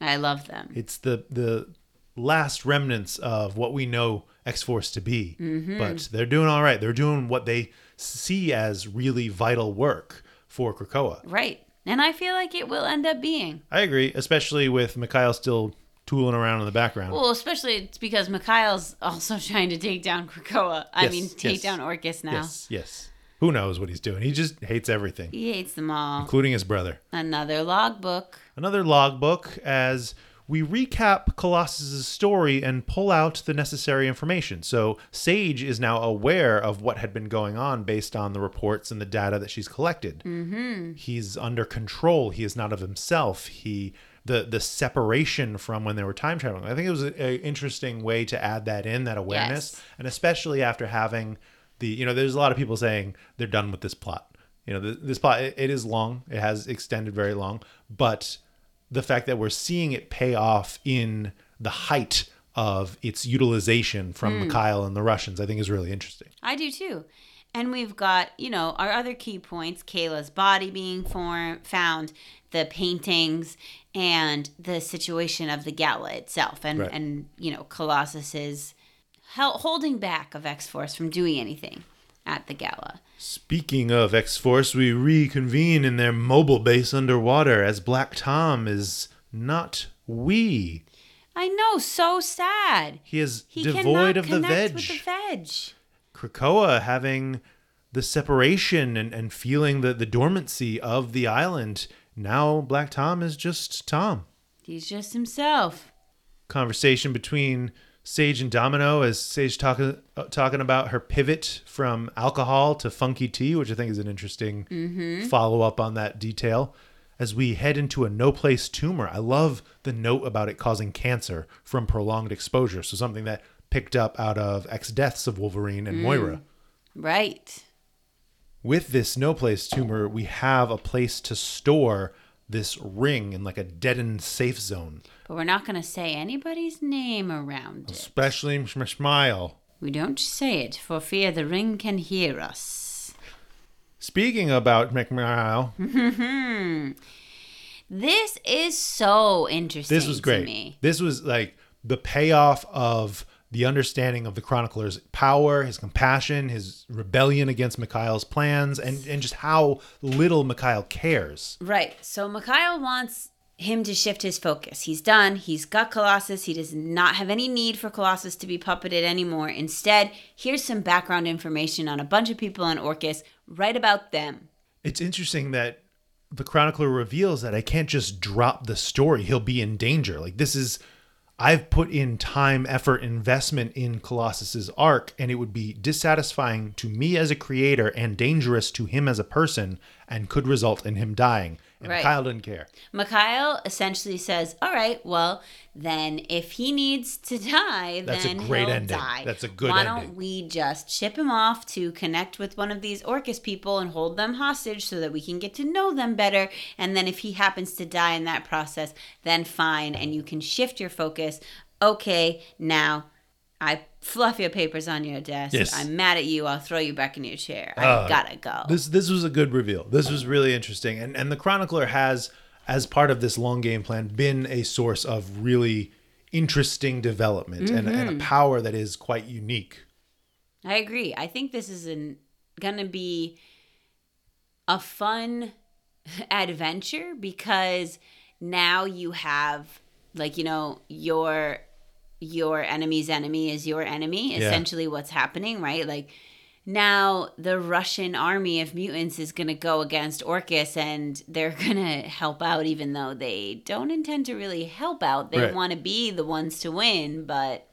I love them. it's the the last remnants of what we know X Force to be. But they're doing all right. They're doing what they see as really vital work for Krakoa. Right. And I feel like it will end up being. I agree, especially with Mikhail still tooling around in the background. Well, especially it's because Mikhail's also trying to take down Krakoa. I Yes, mean, take yes. down Orchis now. yes, yes. Who knows what he's doing? He just hates everything, He hates them all. including his brother. Another logbook. Another logbook as we recap Colossus's story and pull out the necessary information. So Sage is now aware of what had been going on based on the reports and the data that she's collected. Mm-hmm. He's under control. He is not of himself. He the the separation from when they were time traveling. I think it was an interesting way to add that in that awareness, Yes. and especially after having the you know there's a lot of people saying they're done with this plot. You know this, this plot it, it is long. It has extended very long, but the fact that we're seeing it pay off in the height of its utilization from Mikhail hmm. and the Russians, I think is really interesting. I do too. And we've got, you know, our other key points Kayla's body being form- found, the paintings, and the situation of the gala itself. And, Right. and you know, Colossus's holding back of X Force from doing anything at the gala. Speaking of X Force, we reconvene in their mobile base underwater as Black Tom is not we. I know, so sad. He is He devoid of the veg. with the veg. Krakoa having the separation and, and feeling the, the dormancy of the island. Now Black Tom is just Tom. He's just himself. Conversation between Sage and Domino as Sage talking uh, talking about her pivot from alcohol to funky tea, which I think is an interesting follow up on that detail. As we head into a no place tumor, I love the note about it causing cancer from prolonged exposure. So something that picked up out of X Deaths of Wolverine and Moira. Right. With this no place tumor, we have a place to store this ring in like a deadened safe zone, But we're not going to say anybody's name around it. especially Smile. We don't say it for fear the ring can hear us. Speaking about McMile, This is so interesting. this was To great. me. This was like the payoff of the understanding of the chronicler's power, his compassion, his rebellion against Mikhail's plans, and, and just how little Mikhail cares. Right. So Mikhail wants him to shift his focus. He's done. He's got Colossus. He does not have any need for Colossus to be puppeted anymore. Instead, here's some background information on a bunch of people on Orchis. Write about them. It's interesting that the chronicler reveals that I can't just drop the story. He'll be in danger. Like this is I've put in time, effort, investment in Colossus's arc, and it would be dissatisfying to me as a creator and dangerous to him as a person, and could result in him dying. And Right. Kyle didn't care. Mikhail essentially says, "All right, well, then if he needs to die, That's a then great he'll ending. die. That's a good Why ending. don't we just ship him off to connect with one of these Orchis people and hold them hostage so that we can get to know them better? And then if he happens to die in that process, then fine, and you can shift your focus. Okay, now." I fluff your papers on your desk. Yes. I'm mad at you. I'll throw you back in your chair. I Uh, gotta go. This this was a good reveal. This was really interesting, and and the chronicler has, as part of this long game plan, been a source of really interesting development and, and Mm-hmm. a power that is quite unique. I agree. I think this is an, gonna be a fun adventure because now you have like you know your your enemy's enemy is your enemy Yeah. essentially what's happening right like now the russian army of mutants is going to go against orchis and they're going to help out even though they don't intend to really help out they Right. want to be the ones to win but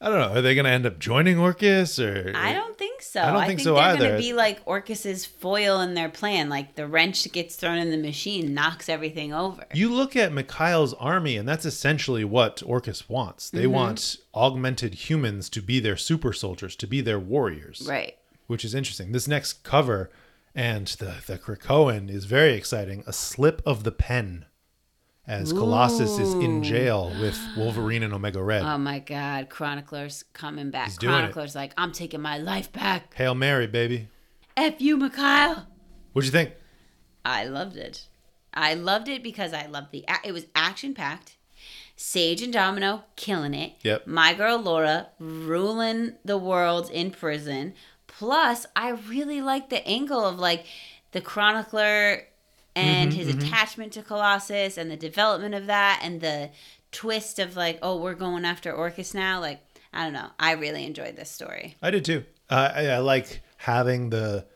I don't know. Are they going to end up joining Orchis or? I don't think so. I don't think so they're either. gonna be like Orchis's foil in their plan. Like the wrench that gets thrown in the machine knocks everything over. You look at Mikhail's army, and that's essentially what Orchis wants. Mm-hmm. They want augmented humans to be their super soldiers, to be their warriors. Right. which is interesting. This next cover and the the Krakoan is very exciting. A slip of the pen, as Colossus is in jail with Wolverine and Omega Red. Oh my God, Chronicler's coming back. He's. Chronicler's like, I'm taking my life back. Hail Mary, baby. F you, Mikhail. What'd you think? I loved it. I loved it because I loved the. It was action packed. Sage and Domino killing it. Yep. My girl Laura ruling the world in prison. Plus, I really like the angle of like the chronicler and Mm-hmm, his attachment to Colossus and the development of that and the twist of like, oh, we're going after Orchis now. Like, I don't know. I really enjoyed this story. I did too. Uh, I, I like having the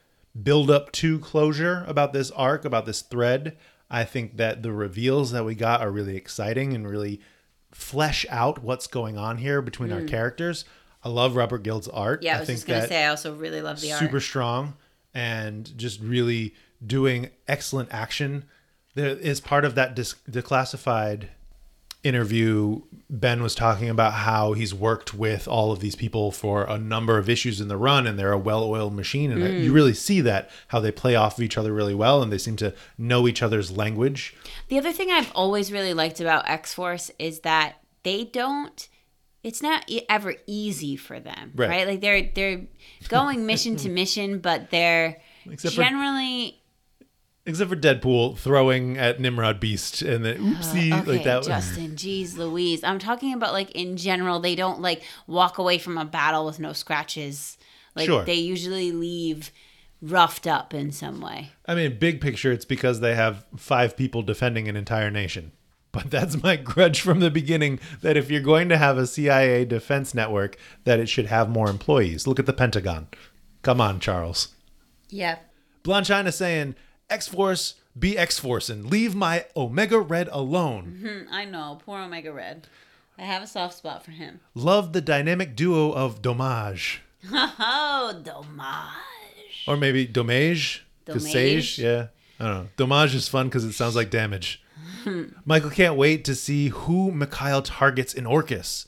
build up to closure about this arc, about this thread. I think that the reveals that we got are really exciting and really flesh out what's going on here between our characters. I love Robert Gill's art. Mm. Yeah, I, I was think just gonna say I also really love the art. super strong and just really doing excellent action. There is part of that dis- declassified interview. Ben was talking about how he's worked with all of these people for a number of issues in the run, and they're a well-oiled machine. And Mm. you really see that how they play off of each other really well, and they seem to know each other's language. The other thing I've always really liked about X Force is that they don't. It's not e- ever easy for them, Right. right? Like they're they're going mission to mission, but they're Except generally Except for Deadpool throwing at Nimrod Beast, and then uh, oopsie, okay. like that. Was. Justin, geez, Louise, I'm talking about like in general. They don't like walk away from a battle with no scratches. Like Sure. they usually leave roughed up in some way. I mean, big picture, it's because they have five people defending an entire nation. But that's my grudge from the beginning that if you're going to have a CIA defense network, that it should have more employees. Look at the Pentagon. Come on, Charles. Yeah. Blonde China saying, X Force, be X Force, and leave my Omega Red alone. Hmm, I know. Poor Omega Red. I have a soft spot for him. Love the dynamic duo of Domage. Oh, Domage. Or maybe Domage? Domage? Sage? Yeah. I don't know. Domage is fun because it sounds like damage. Michael can't wait to see who Mikhail targets in Orchis.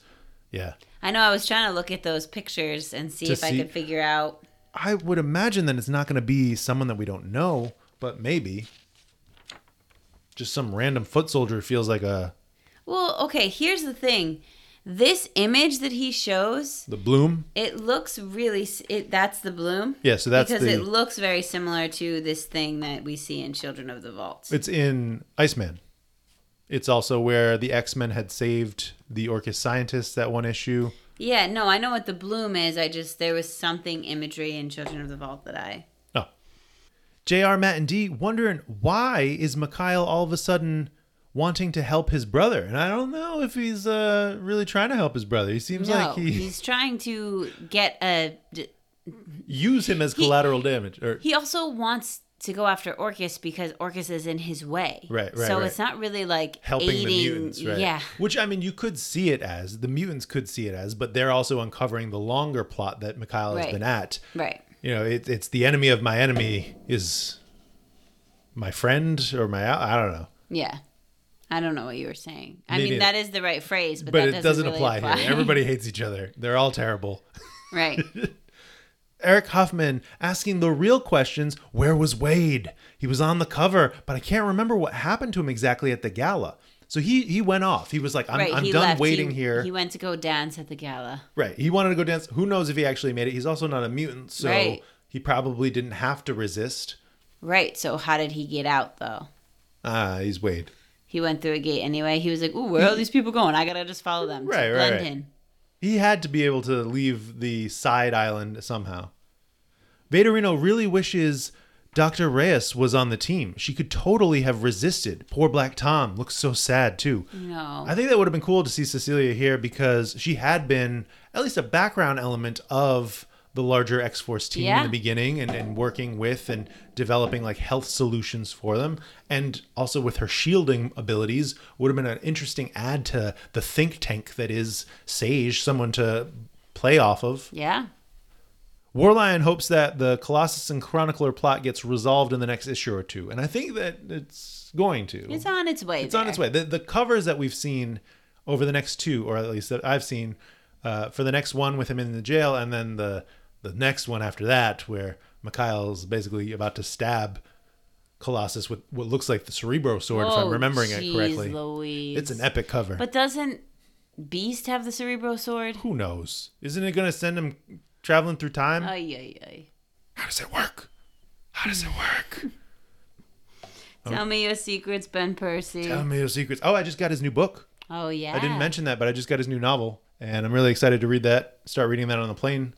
Yeah. I know. I was trying to look at those pictures and see To if I could figure out. I would imagine that it's not going to be someone that we don't know, but maybe. Just some random foot soldier feels like a Well, okay. Here's the thing. This image that he shows, the bloom. it looks really. It that's the bloom. Yeah, so that's because the it looks very similar to this thing that we see in Children of the Vault. it's in Iceman. It's also where the X-Men had saved the Orchis scientists that one issue. yeah. No, I know what the bloom is. I just there was something imagery in Children of the Vault that I. JR Matt and D wondering why is Mikhail all of a sudden wanting to help his brother? And I don't know if he's uh, really trying to help his brother. He seems No, like he he's trying to get a use him as collateral damage or He also wants to go after Orchis because Orchis is in his way. Right, right, So right. it's not really like helping aiding, the mutants, right? Yeah. Which I mean, you could see it as the mutants could see it as, but they're also uncovering the longer plot that Mikhail has been at. Right. You know, it, it's the enemy of my enemy is my friend or my I don't know, Yeah. I don't know what you were saying. I Me mean, neither. that is the right phrase, but, but that it doesn't really apply, here. Everybody hates each other. They're all terrible. right. Eric Huffman asking the real questions Where was Wade? He was on the cover, but I can't remember what happened to him exactly at the gala. So he he went off. He was like, I'm, right. I'm done left. waiting He- here. He went to go dance at the gala. right. He wanted to go dance. Who knows if he actually made it? He's also not a mutant, so Right. he probably didn't have to resist. Right. So how did he get out though? Ah, he's Wade. He went through a gate anyway. He was like, "Ooh, where are all these people going? I gotta just follow them, Right, right, right. in." He had to be able to leave the side island somehow. Vaderino really wishes Dr. Reyes was on the team. She could totally have resisted. Poor Black Tom looks so sad too. No. I think that would have been cool to see Cecilia here because she had been at least a background element of the larger X Force team in the beginning and, and working with and developing like health solutions for them. And also with her shielding abilities would have been an interesting add to the think tank that is Sage, someone to play off of. yeah. Warlion hopes that the Colossus and Chronicler plot gets resolved in the next issue or two. And I think that it's going to. It's on its way. It's on its way. The, the covers that we've seen over the next two, or at least that I've seen, uh, for the next one with him in the jail, and then the the next one after that, where Mikhail's basically about to stab Colossus with what looks like the Cerebro sword, if I'm remembering it correctly. Oh, Louise. It's an epic cover. But doesn't Beast have the Cerebro sword? Who knows? Isn't it going to send him traveling through time? Ay, ay, ay. How does it work? How does it work? Tell me your secrets, Ben Percy. Tell me your secrets. Oh, I just got his new book. oh yeah. I didn't mention that, but I just got his new novel, and I'm really excited to read that. Start reading that on the plane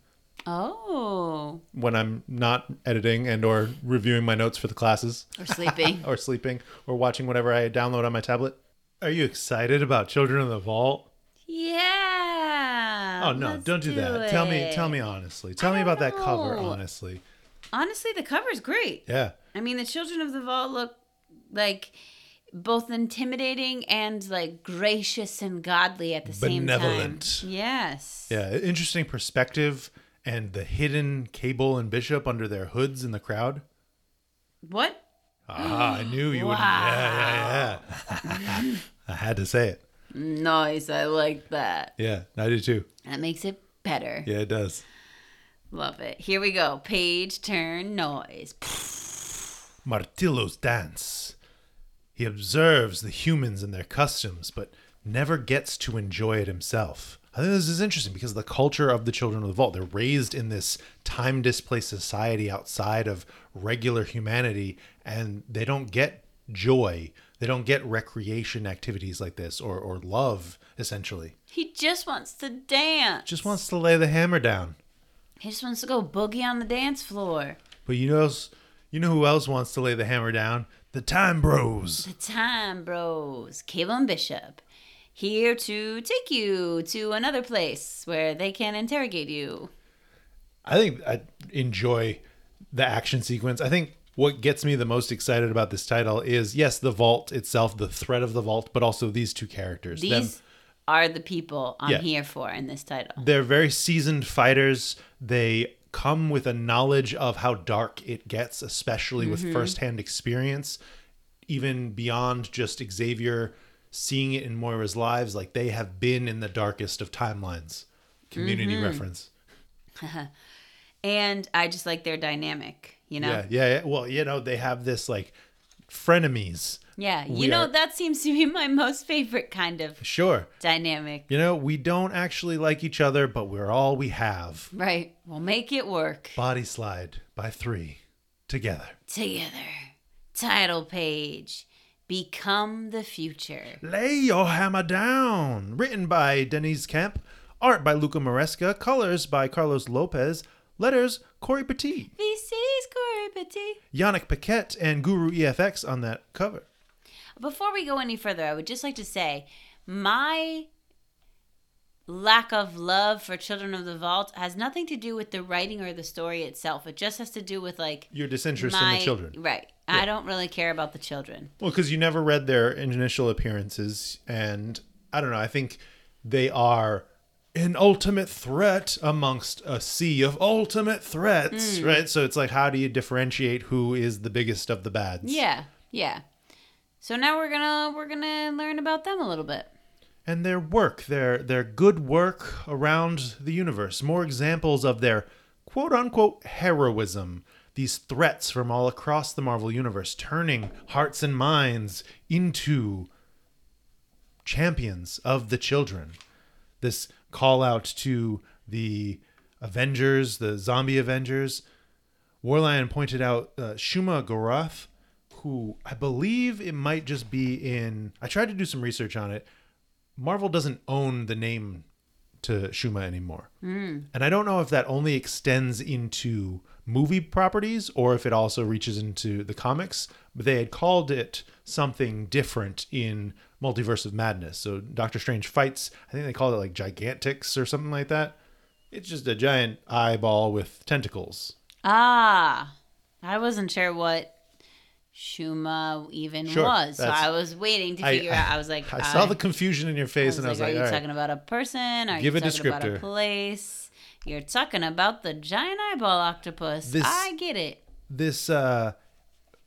Oh, when I'm not editing and or reviewing my notes for the classes, or sleeping. or sleeping, or watching whatever I download on my tablet. Are you excited about Children of the Vault? Yeah. Oh no, don't do, that. Tell me, tell me honestly. Tell me about that cover honestly. Honestly, the cover's great. Yeah. I mean, the Children of the Vault look like both intimidating and like gracious and godly at the same Benevolent. time. Yes. Yeah, interesting perspective and the hidden Cable and Bishop under their hoods in the crowd. What? Ah, I knew you would. Yeah, yeah, yeah. I had to say it. Nice. I like that. Yeah, I do too. That makes it better. Yeah, it does. Love it. Here we go. Page turn noise. Martillo's dance. He observes the humans and their customs, but never gets to enjoy it himself. I think this is interesting because the culture of the Children of the Vault, they're raised in this time displaced society outside of regular humanity, and they don't get joy. They don't get recreation activities like this or, or love, essentially. He just wants to dance. Just wants to lay the hammer down. He just wants to go boogie on the dance floor. But you know, you know who else wants to lay the hammer down? The Time Bros. The time bros, and Bishop, here to take you to another place where they can interrogate you. I think I enjoy the action sequence. I think what gets me the most excited about this title is yes, the vault itself, the threat of the vault, but also these two characters. Them- These are the people I'm Yeah. here for in this title. they're very seasoned fighters. They come with a knowledge of how dark it gets, especially with mm-hmm. firsthand experience, even beyond just Xavier seeing it in Moira's lives. Like they have been in the darkest of timelines. Community mm-hmm. reference. And I just like their dynamic, you know? Yeah, yeah, yeah. Well, you know, they have this like frenemies. Yeah, you We know, are- that seems to be my most favorite kind of Sure. dynamic. You know, we don't actually like each other, but we're all we have. Right. We'll make it work Body slide by three together. together. Title page Become the Future. Lay your hammer down. Written by Deniz Camp. Art by Luca Maresca. Colors by Carlos Lopez. Letters Cory Petit. Cory Petit. Yannick Paquette and Guru EFX on that cover. Before we go any further, I would just like to say my lack of love for Children of the Vault has nothing to do with the writing or the story itself. It just has to do with like Your disinterest in the children. Right. I don't really care about the children. Well, because you never read their initial appearances, and I don't know. I think they are an ultimate threat amongst a sea of ultimate threats, Hmm. right? So it's like, how do you differentiate who is the biggest of the bads? Yeah. Yeah. So now we're gonna we're gonna learn about them a little bit. and their work, their their good work around the universe. More examples of their quote unquote heroism. These threats from all across the Marvel universe, turning hearts and minds into champions of the children. This call out to the Avengers, the zombie Avengers. Warlion pointed out uh, Shuma Gorath, who I believe it might just be in. I tried to do some research on it. Marvel doesn't own the name to Shuma anymore. And I don't know if that only extends into movie properties or if it also reaches into the comics, but they had called it something different in Multiverse of Madness. So Doctor Strange fights, I think they called it like Gigantics or something like that. It's just a giant eyeball with tentacles. Ah, I wasn't sure what Shuma even Sure, was, so I was waiting to I- figure out. I was like, I saw the confusion in your face was and I was like, like, are you right. talking about a person? Are Give you a talking about a descriptor. place? You're talking about the giant eyeball octopus. This- I get it. this uh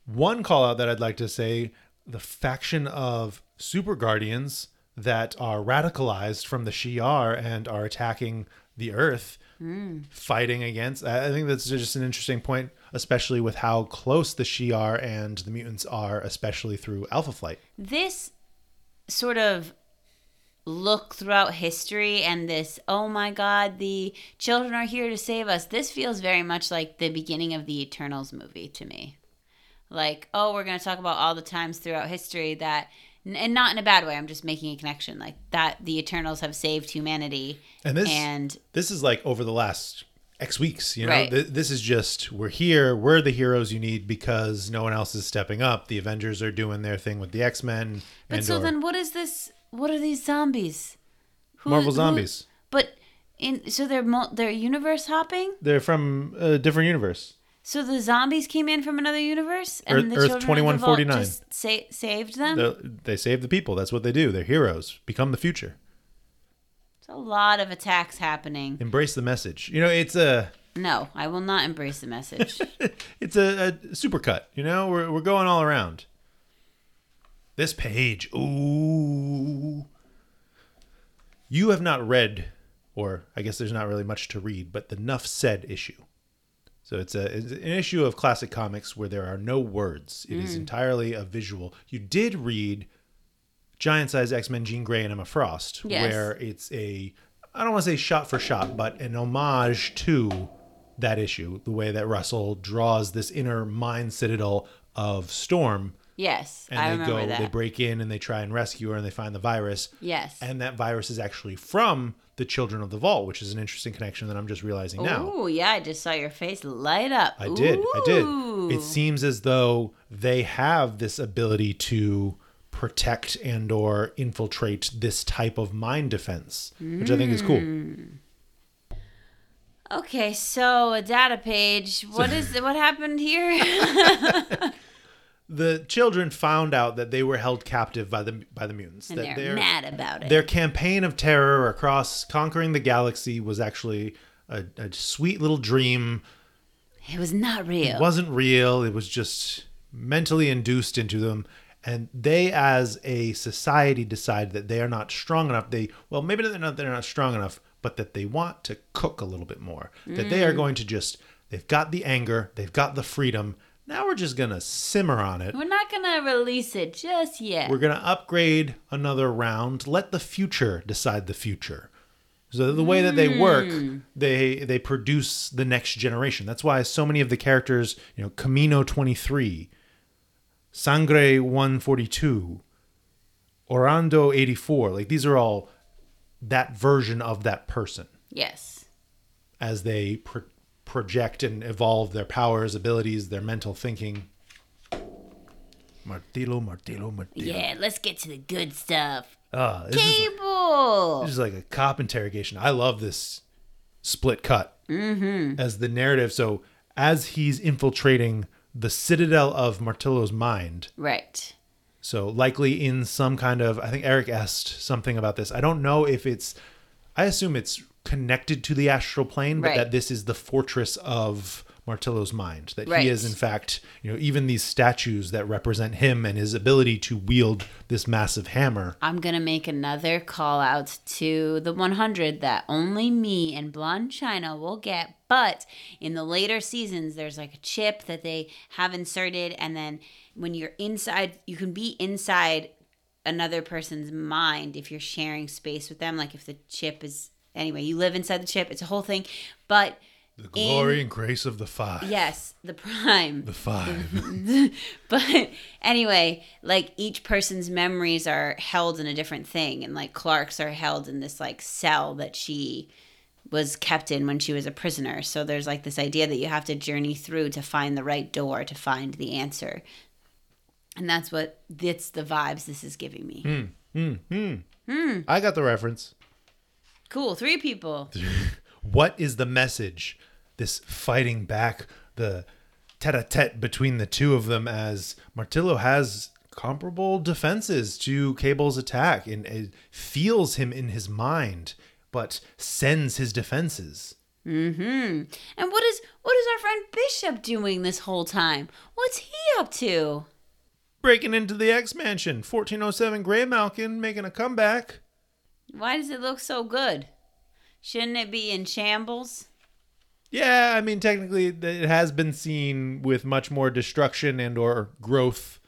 one call out that I'd like to say the faction of super guardians that are radicalized from the Shi'ar and are attacking the earth hmm. fighting against I I think that's just an interesting point especially with how close the Shi'ar and the mutants are especially through Alpha Flight This sort of look throughout history and this, oh my God, the children are here to save us. This feels very much like the beginning of the Eternals movie to me. Like, oh, we're going to talk about all the times throughout history that, and not in a bad way, I'm just making a connection, like that the Eternals have saved humanity. and this And this is like over the last X weeks, you know. Right. Th- this is just we're here, we're the heroes you need because no one else is stepping up. The Avengers are doing their thing with the X Men. But so then, what is this? What are these zombies? Who, Marvel who- zombies. but in so they're they're universe hopping. They're from a different universe. So the zombies came in from another universe, and the Earth the vault 2149. sa- saved them. They're, they save the people. That's what they do. They're heroes. Become the future. It's a lot of attacks happening. Embrace the message. You know, it's a No, I will not embrace the message. it's a, a supercut. You know, we're we're going all around. This page, ooh. You have not read, or I guess there's not really much to read, but the Nuff Said issue. So it's a it's an issue of classic comics where there are no words. It is mm. entirely a visual. You did read Giant Size X Men Jean Grey and Emma Frost, Yes. where it's a I don't want to say shot for shot, but an homage to that issue, the way that Russell draws this inner mind citadel of Storm, yes, and I they remember go, that. they break in and they try and rescue her, and they find the virus, yes. and that virus is actually from the Children of the Vault, which is an interesting connection that I'm just realizing now. Oh yeah, I just saw your face light up. I did. I did. It seems as though they have this ability to protect and or infiltrate this type of mind defense, which I think is cool. Mm. Okay, so a data page. What is what happened here? The children found out that they were held captive by the by the mutants. and that they're their mad about it. their campaign of terror across conquering the galaxy was actually a, a sweet little dream. It was not real. It wasn't real. It was just mentally induced into them. And they, as a society, decide that they are not strong enough. They well, maybe they're not. They're not strong enough, but that they want to cook a little bit more. That they are mm. going to just. They've got the anger. They've got the freedom. Now we're just gonna simmer on it. We're not gonna release it just yet. We're gonna upgrade another round. Let the future decide the future. So the way that they work, hmm. they they produce the next generation. That's why so many of the characters, you know, Camino twenty three, Sangre one forty two, Orando eighty four, like these are all that version of that person yes. as they project and evolve their powers, abilities, their mental thinking. Martillo, martillo, martillo. Yeah, let's get to the good stuff. Uh, this, is, Cable. this is like a cop interrogation. I love this split cut as the narrative. So as he's infiltrating the citadel of Martillo's mind, Right. so likely in some kind of, I think Eric asked something about this. I don't know if it's, I assume it's connected to the astral plane, but Right. that this is the fortress of Martillo's mind. That Right. he is, in fact, you know, even these statues that represent him and his ability to wield this massive hammer. I'm gonna make another call out to the 100 that only me and Blonde China will get. But in the later seasons, there's like a chip that they have inserted, and then when you're inside, you can be inside another person's mind if you're sharing space with them. Like if the chip is anyway, you live inside the chip. It's a whole thing, but. The glory and grace of the five. Yes, the prime. The five. but anyway, like each person's memories are held in a different thing, and like Clarke's are held in this like cell that she was kept in when she was a prisoner. So there's like this idea that you have to journey through to find the right door to find the answer. And that's what that's the vibes this is giving me. Hmm. Hmm. Hmm. I got the reference. Cool, three people. What is the message? This fighting back, the tete-a-tete between the two of them as Martillo has comparable defenses to Cable's attack and it feels him in his mind, but sends his defenses. Mm-hmm. And what is what is our friend Bishop doing this whole time? What's he up to? Breaking into the X Mansion, 1407 Graymalkin making a comeback. Why does it look so good? Shouldn't it be in shambles? Yeah, I mean technically it has been seen with much more destruction and or growth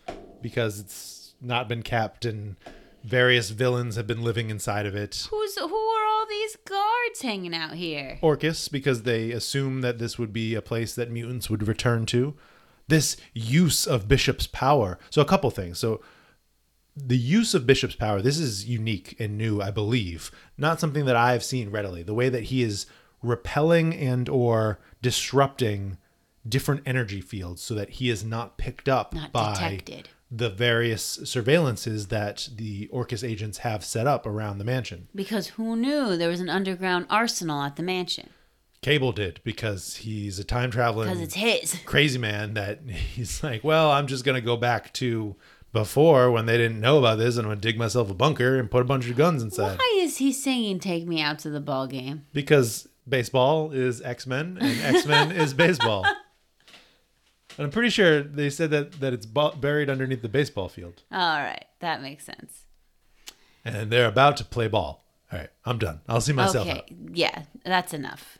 because it's not been capped and various villains have been living inside of it. Who's who are all these guards hanging out here? Orchis because they assume that this would be a place that mutants would return to. This use of Bishop's power. So a couple things. So the use of Bishop's power, this is unique and new, I believe. Not something that I've seen readily. The way that he is repelling and or disrupting different energy fields so that he is not picked up Not by detected. the various surveillances that the Orchis agents have set up around the mansion. Because who knew there was an underground arsenal at the mansion? Cable did because he's a time traveler. Because it's his. crazy man that he's like, well, I'm just gonna go back to before when they didn't know about this, and I'm gonna dig myself a bunker and put a bunch of guns inside Why is he singing "Take Me Out to the Ball Game"? because baseball is X Men and X Men is baseball. And I'm pretty sure they said that that it's bu- buried underneath the baseball field, All right, that makes sense. and they're about to play ball. All right, I'm done. I'll see myself okay, out. yeah, that's enough.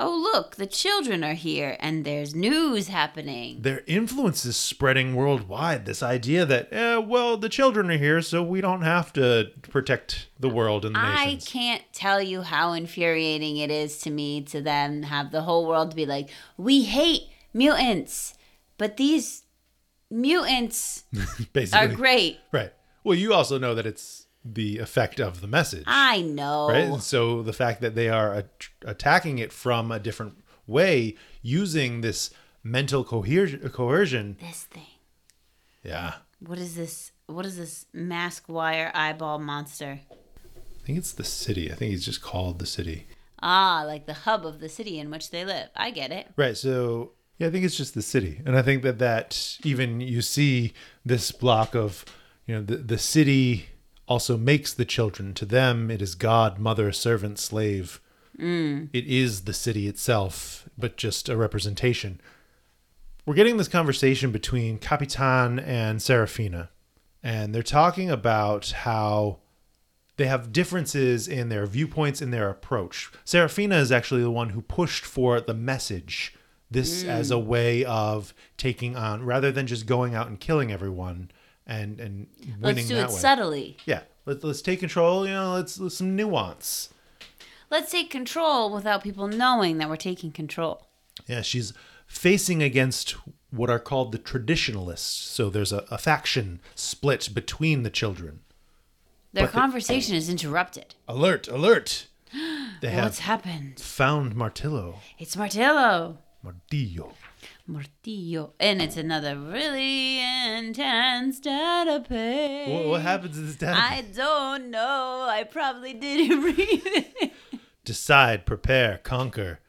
Oh, look, the children are here, and there's news happening. Their influence is spreading worldwide. This idea that, eh, well, the children are here, so we don't have to protect the world and the I nations. can't tell you how infuriating it is to me to then have the whole world be like, we hate mutants, but these mutants are great. Right. Well, you also know that it's the effect of the message, I know. right? And so the fact that they are at- attacking it from a different way, using this mental coher- coercion. This thing. Yeah. What is this? What is this mask wire eyeball monster? I think it's the city. I think he's just called the city. Ah, like the hub of the city in which they live. I get it. Right. So yeah, I think it's just the city, and I think that that even you see this block of you know the the city also makes the children. To them, it is God, mother, servant, slave. Mm. It is the city itself, but just a representation. We're getting this conversation between Capitan and Serafina, and they're talking about how they have differences in their viewpoints in their approach. Serafina is actually the one who pushed for the message, this as mm. a way of taking on rather than just going out and killing everyone and and winning Let's do that it way. subtly. Yeah, let's let's take control. You know, let's, let's some nuance. Let's take control without people knowing that we're taking control. Yeah, she's facing against what are called the traditionalists. So there's a, a faction split between the children. Their But the- conversation is interrupted. Alert! Alert! They What's have happened? found Martillo. It's Martillo. Martillo. Mortillo. And it's another really intense database. What, what happens in this data? I don't know. I probably didn't read it. Decide, prepare, conquer.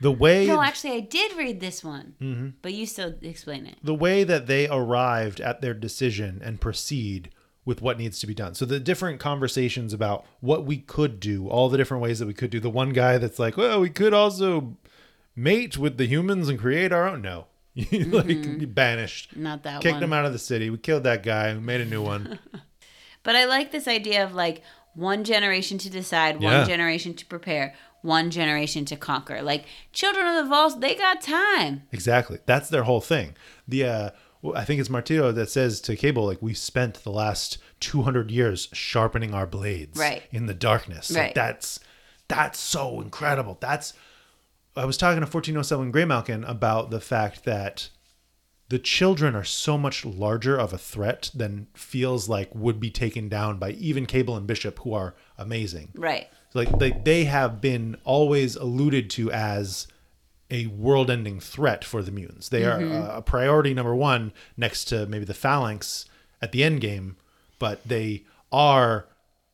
The way No, actually, I did read this one. Mm-hmm. But you still explain it. the way that they arrived at their decision and proceed with what needs to be done. So the different conversations about what we could do, all the different ways that we could do. The one guy that's like, well, we could also mate with the humans and create our own. No, like banished, Not that one. kicked one. him out of the city. We killed that guy. We made a new one. But I like this idea of like one generation to decide, Yeah. one generation to prepare, one generation to conquer. Like children of the vaults, they got time. Exactly. That's their whole thing. The uh I think it's Martillo that says to Cable like we spent the last 200 years sharpening our blades Right. in the darkness. Like, that's that's so incredible. That's I was talking to 1407 Graymalkin about the fact that the children are so much larger of a threat than feels like would be taken down by even Cable and Bishop who are amazing Right. like like they have been always alluded to as a world-ending threat for the mutants. They are uh, a priority number one next to maybe the phalanx at the end game, but they are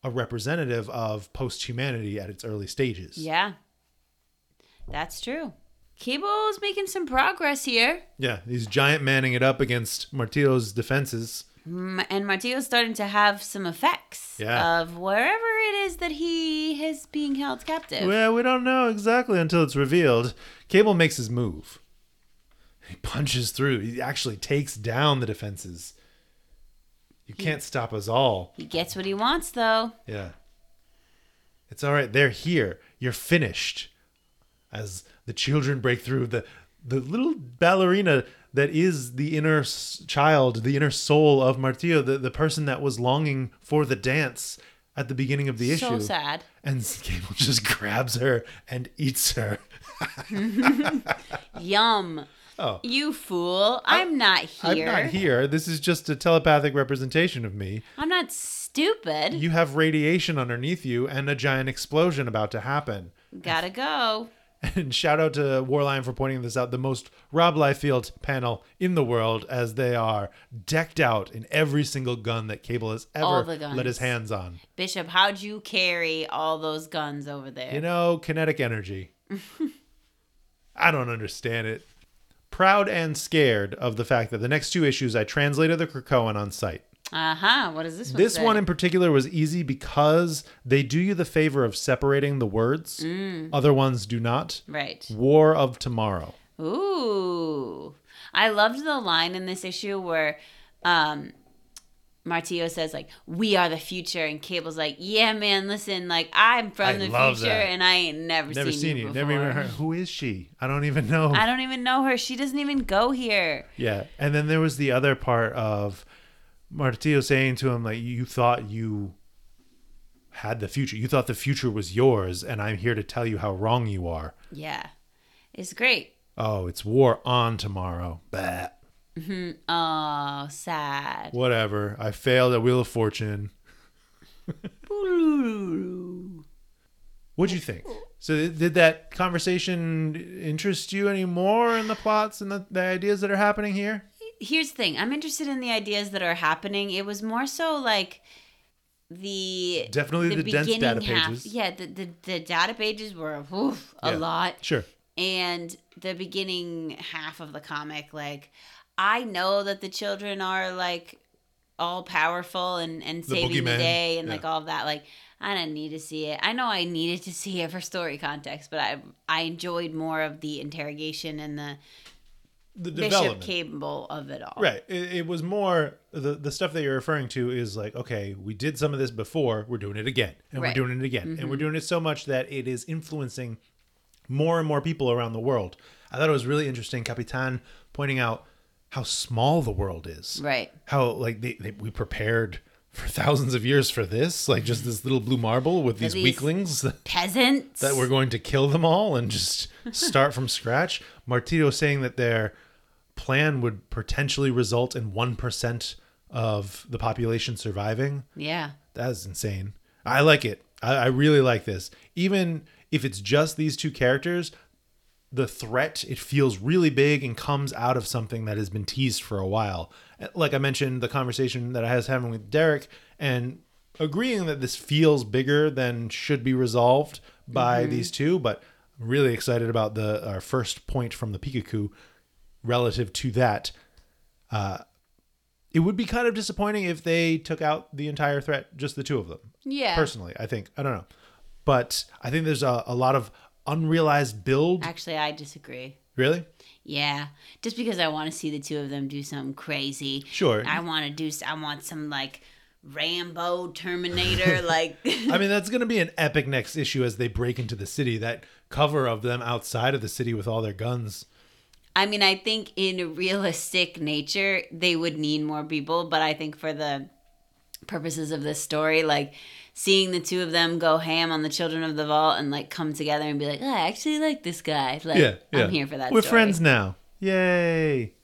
a representative of post-humanity at its early stages. Yeah. That's true. Cable is making some progress here. Yeah, he's giant manning it up against Martillo's defenses. M- And Martillo's starting to have some effects Yeah. of wherever it is that he is being held captive. Well, we don't know exactly until it's revealed. Cable makes his move. He punches through. He actually takes down the defenses. You can't stop us all. he gets what he wants, though. Yeah. It's all right. They're here. You're finished. As the children break through, the the little ballerina that is the inner child, the inner soul of Martillo, the, the person that was longing for the dance at the beginning of the So issue. So sad. And Cable just grabs her and eats her. Yum. Oh. You fool. I'm not here. I'm not here. This is just a telepathic representation of me. I'm not stupid. You have radiation underneath you and a giant explosion about to happen. Gotta go. And shout out to Warline for pointing this out. The most Rob Liefeld panel in the world, as they are decked out in every single gun that Cable has ever let his hands on. Bishop, how'd you carry all those guns over there? You know, kinetic energy. I don't understand it. Proud and scared of the fact that the next two issues I translated the Krakoan on site. Uh huh. What does this one This say? one in particular was easy because they do you the favor of separating the words. Mm. Other ones do not. Right. War of Tomorrow. Ooh. I loved the line in this issue where um Martillo says like we are the future and Cable's like yeah man listen like I'm from I the future that. and I ain't never, Never seen, seen you you. Never even heard. Who is she? I don't even know. I don't even know her. She doesn't even go here. Yeah. And then there was the other part of Martillo saying to him, like, you thought you had the future. You thought the future was yours, and I'm here to tell you how wrong you are. Yeah. It's great. Oh, it's war on tomorrow. Bah. Oh, sad. Whatever. I failed at Wheel of Fortune. What'd you think? So, did that conversation interest you any more in the plots and the, the ideas that are happening here? Here's the thing. I'm interested in the ideas that are happening. It was more so like the Definitely the dense beginning data half- pages. Yeah, the, the the data pages were oof, a Yeah. lot. Sure. and the beginning half of the comic like i know that the children are like all powerful and and The saving the day and yeah. like all of that like i didn't need to see it i know i needed to see it for story context but i i enjoyed more of the interrogation and the The bishop development. cable of it all Right. It, it was more the the stuff that you're referring to is like, okay, we did some of this before, we're doing it again, and Right. we're doing it again, and we're mm-hmm. doing it so much that it is influencing more and more people around the world. I thought it was really interesting, Capitan pointing out how small the world is. right How like they, they we prepared for thousands of years for this, like just this little blue marble with these, these- weaklings peasants that we're going to kill them all and just start from scratch. Martillo saying that their plan would potentially result in 1% of the population surviving. yeah That's insane. I like it. I, I really like this. Even if it's just these two characters, the threat it feels really big and comes out of something that has been teased for a while. Like I mentioned, the conversation that I was having with Derek and agreeing that this feels bigger than should be resolved by mm-hmm. these two, but I'm really excited about the our first point from the Pikachu relative to that. Uh, it would be kind of disappointing if they took out the entire threat, just the two of them. Yeah. Personally, I think I don't know, but I think there's a, a lot of unrealized build. Actually, I disagree. Really? Yeah, just because I want to see the two of them do something crazy. Sure. I want to do. I want some like Rambo Terminator like. I mean, that's going to be an epic next issue as they break into the city. That cover of them outside of the city with all their guns. I mean, I think in realistic nature they would need more people, but I think for the purposes of this story, like seeing the two of them go ham on the children of the vault and like come together and be like, oh, I actually like this guy. Like, Yeah, yeah. I'm here for that. We're story. friends now. Yay!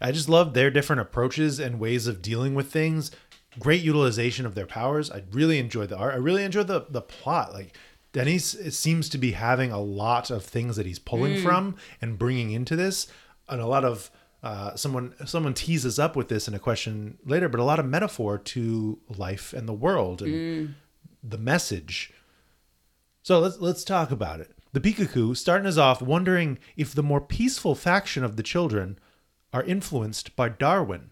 I just love their different approaches and ways of dealing with things. Great utilization of their powers. I really enjoyed the art. I really enjoyed the the plot. Like Deniz it seems to be having a lot of things that he's pulling Mm. from and bringing into this, and a lot of uh, someone someone teases up with this in a question later, but a lot of metaphor to life and the world and Mm. the message. So let's let's talk about it. The Pikachu starting us off wondering if the more peaceful faction of the children are influenced by Darwin,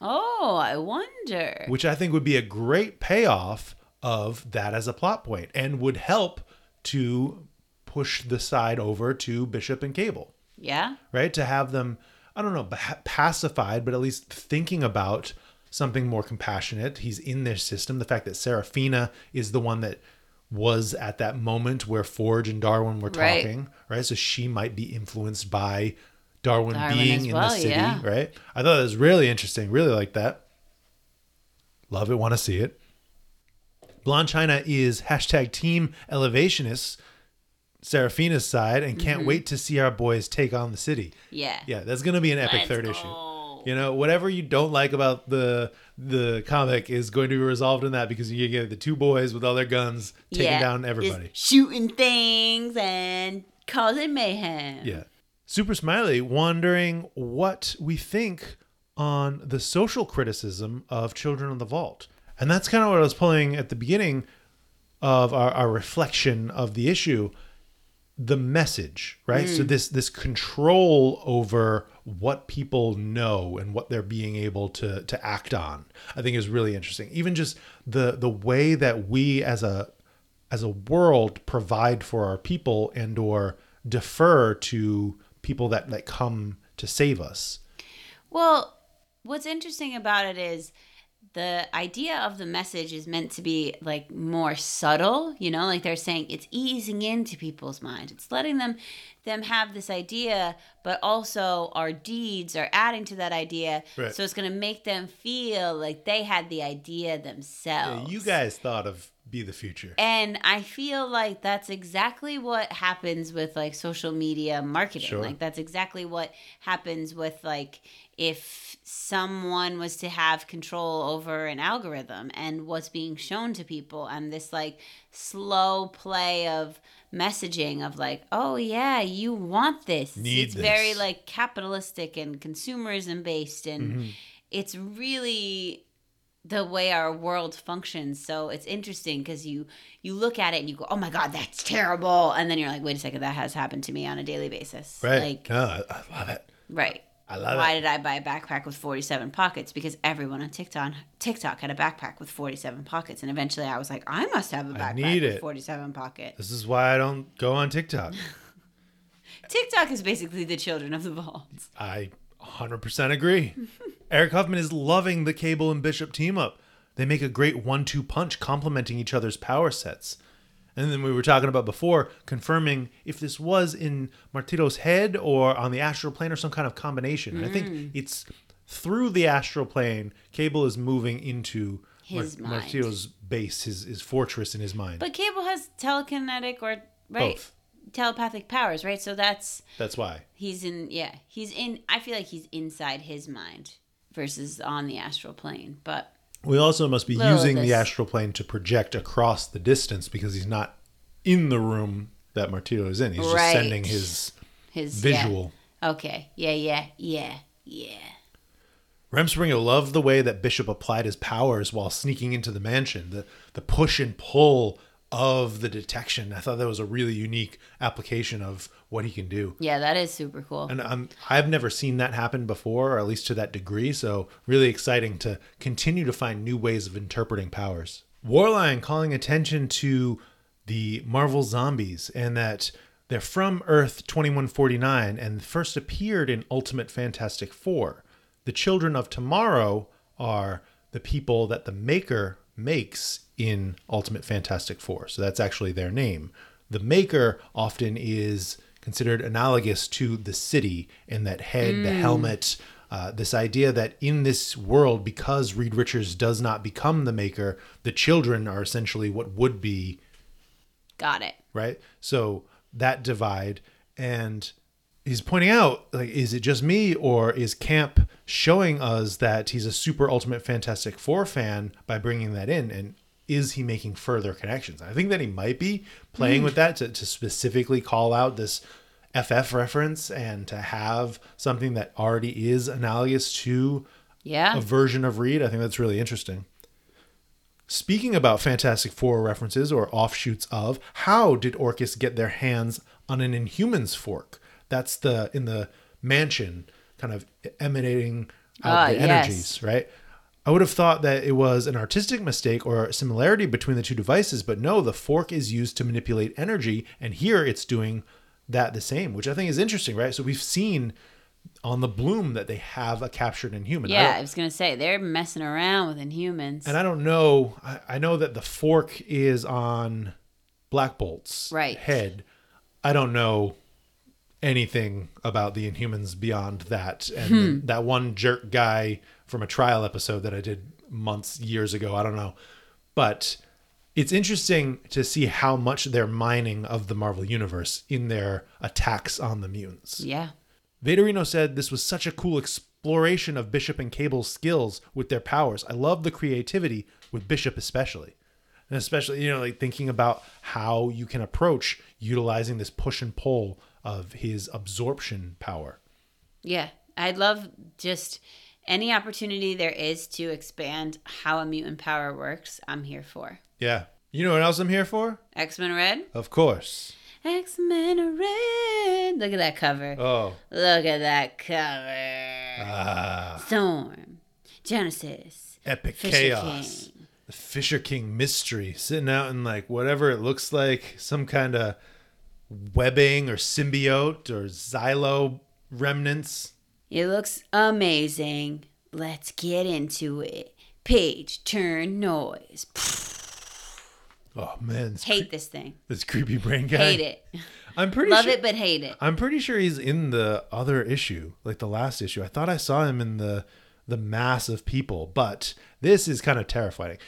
Oh, I wonder. which I think would be a great payoff of that as a plot point and would help to push the side over to Bishop and Cable, Yeah. right? To have them, I don't know, pacified, but at least thinking about something more compassionate. He's in their system. The fact that Serafina is the one that was at that moment where Forge and Darwin were talking, right? So she might be influenced by Darwin, Darwin being in well, the city, yeah. right? I thought that was really interesting. Really like that. Love it. Want to see it. Blonde China is hashtag team elevationists, Serafina's side, and can't Mm-hmm. wait to see our boys take on the city. Yeah. Yeah, that's gonna be an epic Let's third go. issue. You know, whatever you don't like about the the comic is going to be resolved in that because you get the two boys with all their guns taking Yeah. down Just everybody. shooting things and causing mayhem. Yeah. Super Smiley wondering what we think on the social criticism of Children of the Vault. And that's kind of what I was pulling at the beginning of our, our reflection of the issue. The message, right? So mm. this this control over what people know and what they're being able to to act on, I think is really interesting. Even just the the way that we as a as a world provide for our people and or defer to people that that come to save us. Well, what's interesting about it is the idea of the message is meant to be like more subtle, you know, like they're saying it's easing into people's minds. It's letting them them have this idea, but also our deeds are adding to that idea. Right. So it's going to make them feel like they had the idea Yeah, themselves. you guys thought of be the future. And I feel like that's exactly what happens with like social media marketing. Sure. Like that's exactly what happens with like if someone was to have control over an algorithm and what's being shown to people and this like slow play of messaging of like, oh yeah, you want this. Need it's very like capitalistic and consumerism based and Mm-hmm. it's really the way our world functions so it's interesting because you you look at it and you go oh my god that's terrible and then you're like wait a second that has happened to me on a daily basis Right. like I, I love it. right I love why it. did i buy a backpack with 47 pockets because everyone on tiktok tiktok had a backpack with 47 pockets and eventually i was like i must have a backpack with 47 pockets This is why I don't go on TikTok. tiktok is basically the children of the vault I 100% agree. Eric Huffman is loving the Cable and Bishop team up. They make a great one two punch, complementing each other's power sets. And then we were talking about before, confirming if this was in Martillo's head or on the astral plane or some kind of combination. And I Mm. think it's through the astral plane, Cable is moving into His mind. Martillo's base, his, his fortress in his mind. but cable has telekinetic or right Both. telepathic powers right so that's That's why. He's in, yeah, he's in. I feel like he's inside his mind versus on the astral plane. But We also must be Little using the astral plane to project across the distance because he's not in the room that Martillo is in. He's just Right. sending his His yeah. visual. Okay. Yeah, yeah, yeah, yeah. Remspringer loved the way that Bishop applied his powers while sneaking into the mansion. The the push and pull of the detection. I thought that was a really unique application of what he can do. Yeah, that is super cool. And um, I've never seen that happen before, or at least to that degree. So really exciting to continue to find new ways of interpreting powers. Warline calling attention to the Marvel zombies and that they're from Earth 2149 and first appeared in Ultimate Fantastic Four. The Children of Tomorrow are the people that the Maker makes in Ultimate Fantastic Four. So that's actually their name. The Maker often is considered analogous to the city in that head, the helmet, uh, this idea that in this world, because Reed Richards does not become the Maker, the children are essentially what would be Got it. right? So that divide and he's pointing out like is it just me or is Camp showing us that he's a super ultimate fantastic 4 fan by bringing that in and is he making further connections? I think that he might be playing with that to, to specifically call out this FF reference and to have something that already is analogous to Yeah. a version of Reed. I think that's really interesting. Speaking about Fantastic Four references or offshoots of, how did Orchis get their hands on an Inhumans fork? That's the in the mansion, kind of emanating out Ah, the yes. energies, right? I would have thought that it was an artistic mistake or a similarity between the two devices, but no, the fork is used to manipulate energy, and here it's doing that the same, which I think is interesting, right? So we've seen on the bloom that they have a captured inhuman. Yeah, don't- I was gonna say they're messing around with Inhumans. and I don't know. I, I know that the fork is on Black Bolt's Right. head. I don't know anything about the Inhumans beyond that. And Hmm. that one jerk guy from a trial episode that I did months, years ago. I don't know. But it's interesting to see how much they're mining of the Marvel Universe in their attacks on the mutants. yeah. Vaderino said this was such a cool exploration of Bishop and Cable's skills with their powers. I love the creativity with Bishop especially. And especially, you know, like thinking about how you can approach utilizing this push and pull of his absorption power. Yeah. I'd love just any opportunity there is to expand how a mutant power works, I'm here for. Yeah. You know what else I'm here for? X Men Red? Of course. X Men Red. Look at that cover. Oh. Look at that cover. Ah. Storm. Genesis. Epic Fisher chaos. King. The Fisher King mystery sitting out in like whatever it looks like, some kind of webbing or symbiote or Xilo remnants. It looks amazing. Let's get into it. Page turn noise. Oh man, this, Hate this thing. this creepy brain guy. Hate it. I'm pretty Love sure, it, but hate it. I'm pretty sure he's in the other issue, like the last issue. I thought I saw him in the the mass of people, but this is kind of terrifying.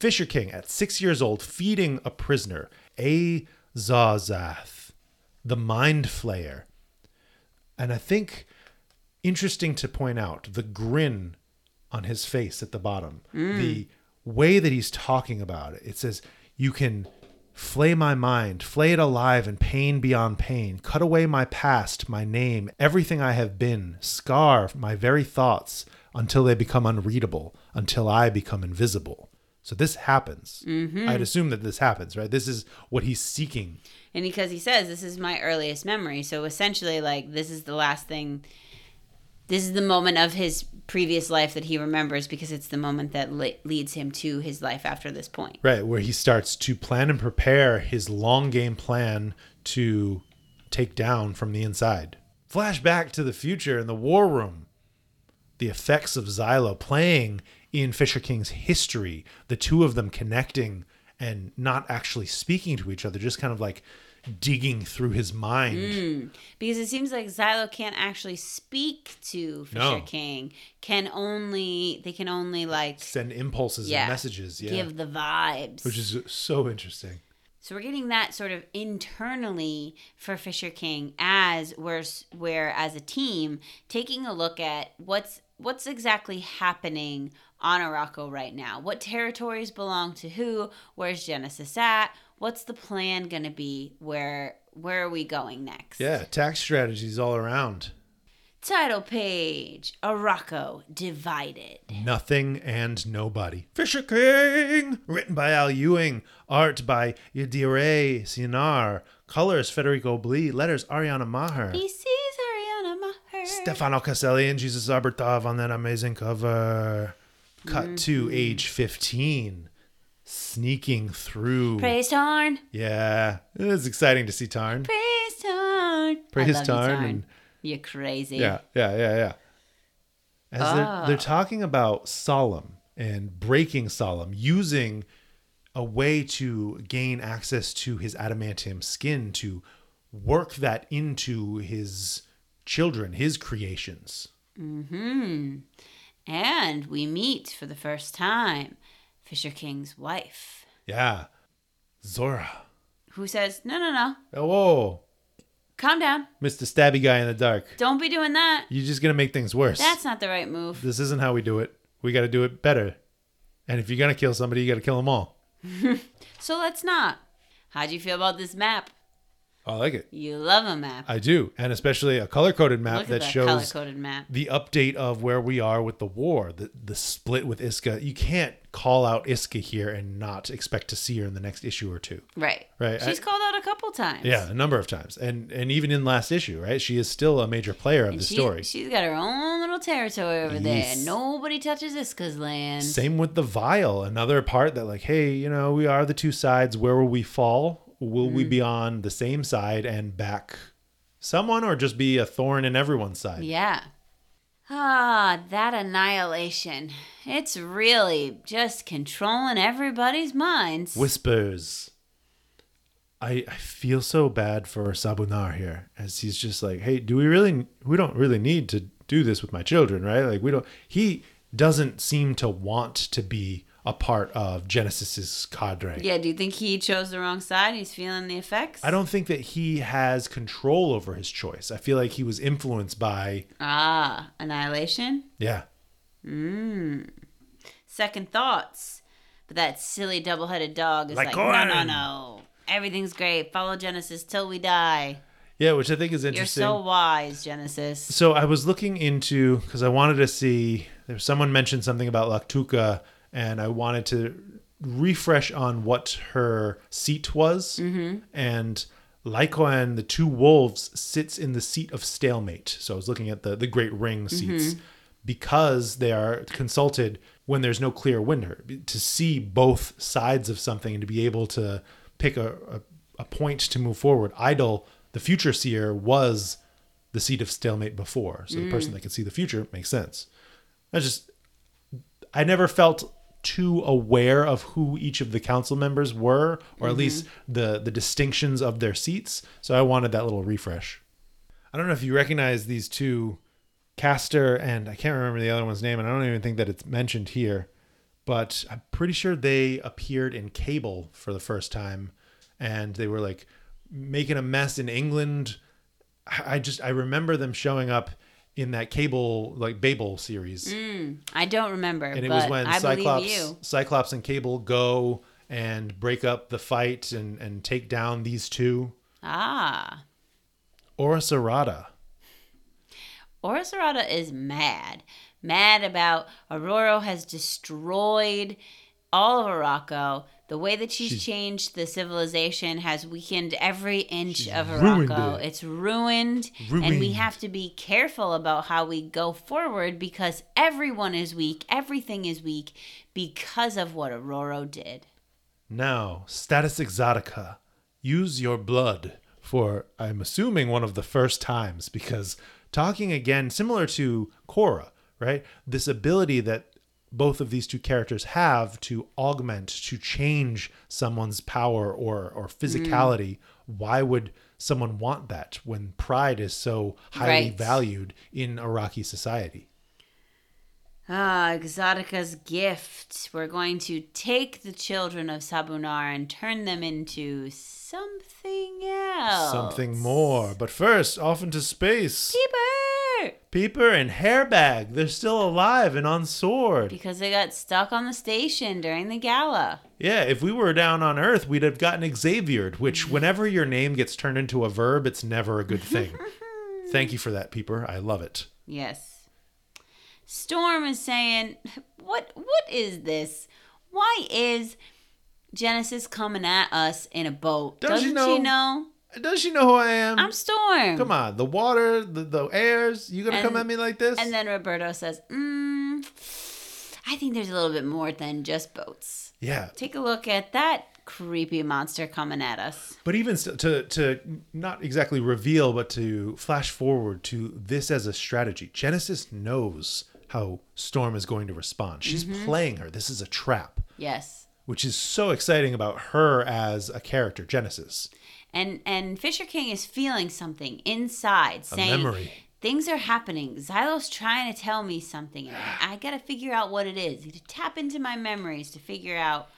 Fisher King, at six years old, feeding a prisoner, Azazath, the Mind Flayer. And I think interesting to point out the grin on his face at the bottom, mm. the way that he's talking about it. It says, You can flay my mind, flay it alive in pain beyond pain, cut away my past, my name, everything I have been, scar my very thoughts until they become unreadable, until I become invisible. So this happens. Mm-hmm. I'd assume that this happens, right? This is what he's seeking. And because he says this is my earliest memory, so essentially, like this is the last thing. This is the moment of his previous life that he remembers because it's the moment that le- leads him to his life after this point. Right, where he starts to plan and prepare his long game plan to take down from the inside. Flashback to the future in the war room. The effects of Xilo playing in Fisher King's history, the two of them connecting and not actually speaking to each other, just kind of like digging through his mind. Hmm. Because it seems like Xilo can't actually speak to Fisher No. King. Can only they can only like Send impulses yeah and messages, yeah. give the vibes. which is so interesting. So we're getting that sort of internally for Fisher King as we're we're as a team taking a look at what's what's exactly happening on Arakko right now. What territories belong to who? Where's Genesis at? What's the plan going to be where where are we going next? Yeah, tax strategies all around. Title page Arakko Divided. Nothing and Nobody. Fisher King! Written by Al Ewing. Art by Yildiray Cinar. Colors Federico Blee. Letters Ariana Maher. PC's Ariana Maher. Stefano Caselli and Jesus Aburtov on that amazing cover. Cut to mm-hmm. age 15. Sneaking through. Praise Tarn. Yeah, it is exciting to see Tarn. Praise Tarn. Praise love you, Tarn and- You're crazy. Yeah, yeah, yeah, yeah. As they're, ah. they're talking about Solem and breaking Solem, using a way to gain access to his adamantium skin to work that into his children, his creations. Mm-hmm. And we meet for the first time Fisher King's wife, Yeah. Zora. who says, No, no, no. Oh, whoa. Calm down. Mr. Stabby Guy in the dark. Don't be doing that. You're just going to make things worse. That's not the right move. this isn't how we do it. We got to do it better. And if you're going to kill somebody, you got to kill them all. So let's not. How'd you feel about this map? I like it. You love a map. I do. And especially a color coded map that that shows map. the update of where we are with the war, the the split with Isca. You can't call out Isca here and not expect to see her in the next issue or two. Right. Right, She's I- called out a couple times. Yeah, a number of times, and and even in last issue, right? She is still a major player of And the she, story. She's got her own little territory over Yes. there. Nobody touches Isca's land. Same with the vial, another part that like, hey, you know, we are the two sides. Where will we fall? Will Mm. we be on the same side and back someone, or just be a thorn in everyone's side? Yeah. Ah, that annihilation. It's really just controlling everybody's minds. whispers. I, I feel so bad for Sobunar here as he's just like, hey, do we really, we don't really need to do this with my children, right? Like, we don't, he doesn't seem to want to be a part of Genesis's cadre. yeah, do you think he chose the wrong side? He's feeling the effects? I don't think that he has control over his choice. I feel like he was influenced by, Ah, annihilation? yeah, Second thoughts. But that silly double headed dog is like, no, no, Lycorn. no. Everything's great. Follow Genesis till we die. yeah, which I think is interesting. You're so wise, Genesis. So I was looking into because I wanted to see there someone mentioned something about Lactuca, and I wanted to refresh on what her seat was. Mm-hmm. And Lycoan, the two wolves, sits in the seat of stalemate. So I was looking at the the Great Ring seats because they are consulted when there's no clear winner to see both sides of something and to be able to pick a, a, a point to move forward. Idyll, the future seer, was the seat of stalemate before. So the person that can see the future makes sense. I just I never felt too aware of who each of the council members were, or at mm-hmm. least the the distinctions of their seats. So I wanted that little refresh. I don't know if you recognize these two, Castor and I can't remember the other one's name, and I don't even think that it's mentioned here, but I'm pretty sure they appeared in Cable for the first time, and they were like making a mess in England. I I just I remember them showing up in that Cable like Babel series, I don't remember. and it but was when I Cyclops. Cyclops and Cable go and break up the fight and and take down these two. Ah. Ora Serrata. Orosorada is mad. Mad about Aurora has destroyed all of Arakko. The way that she's, She's- changed the civilization has weakened every inch of ruined it. It's ruined, and we have to be careful about how we go forward because everyone is weak, everything is weak because of what Aurora did. Now, status exotica. Use your blood for, I'm assuming, one of the first times, because talking again, similar to Cora, right? This ability that both of these two characters have to augment, to change someone's power or, or physicality. Why would someone want that when pride is so highly Right. valued in Arakkii society? Ah, Exotica's gift. We're going to take the children of Sobunar and turn them into something else. Something more. But first, off into space. Peeper and Hairbag, they're still alive and on sword. Because they got stuck on the station during the gala. Yeah, if we were down on Earth, we'd have gotten Xaviered, which, whenever your name gets turned into a verb, it's never a good thing. Thank you for that, Peeper. I love it. Yes. Storm is saying, "What? What is this? Why is Genesis coming at us in a boat? Don't Doesn't know- she know? Does she know who I am? I'm Storm." Come on, the water, the, the airs. You gonna come at me like this? And then Roberto says, mm, "I think there's a little bit more than just boats. yeah, Take a look at that creepy monster coming at us." but even st- to to not exactly reveal, but to flash forward to this as a strategy. Genesis knows how Storm is going to respond. She's Mm-hmm. playing her. This is a trap, Yes. which is so exciting about her as a character, Genesis. And and Fisher King is feeling something inside, saying memory. things are happening. Xilo's trying to tell me something, and I, I got to figure out what it is. To tap into my memories to figure out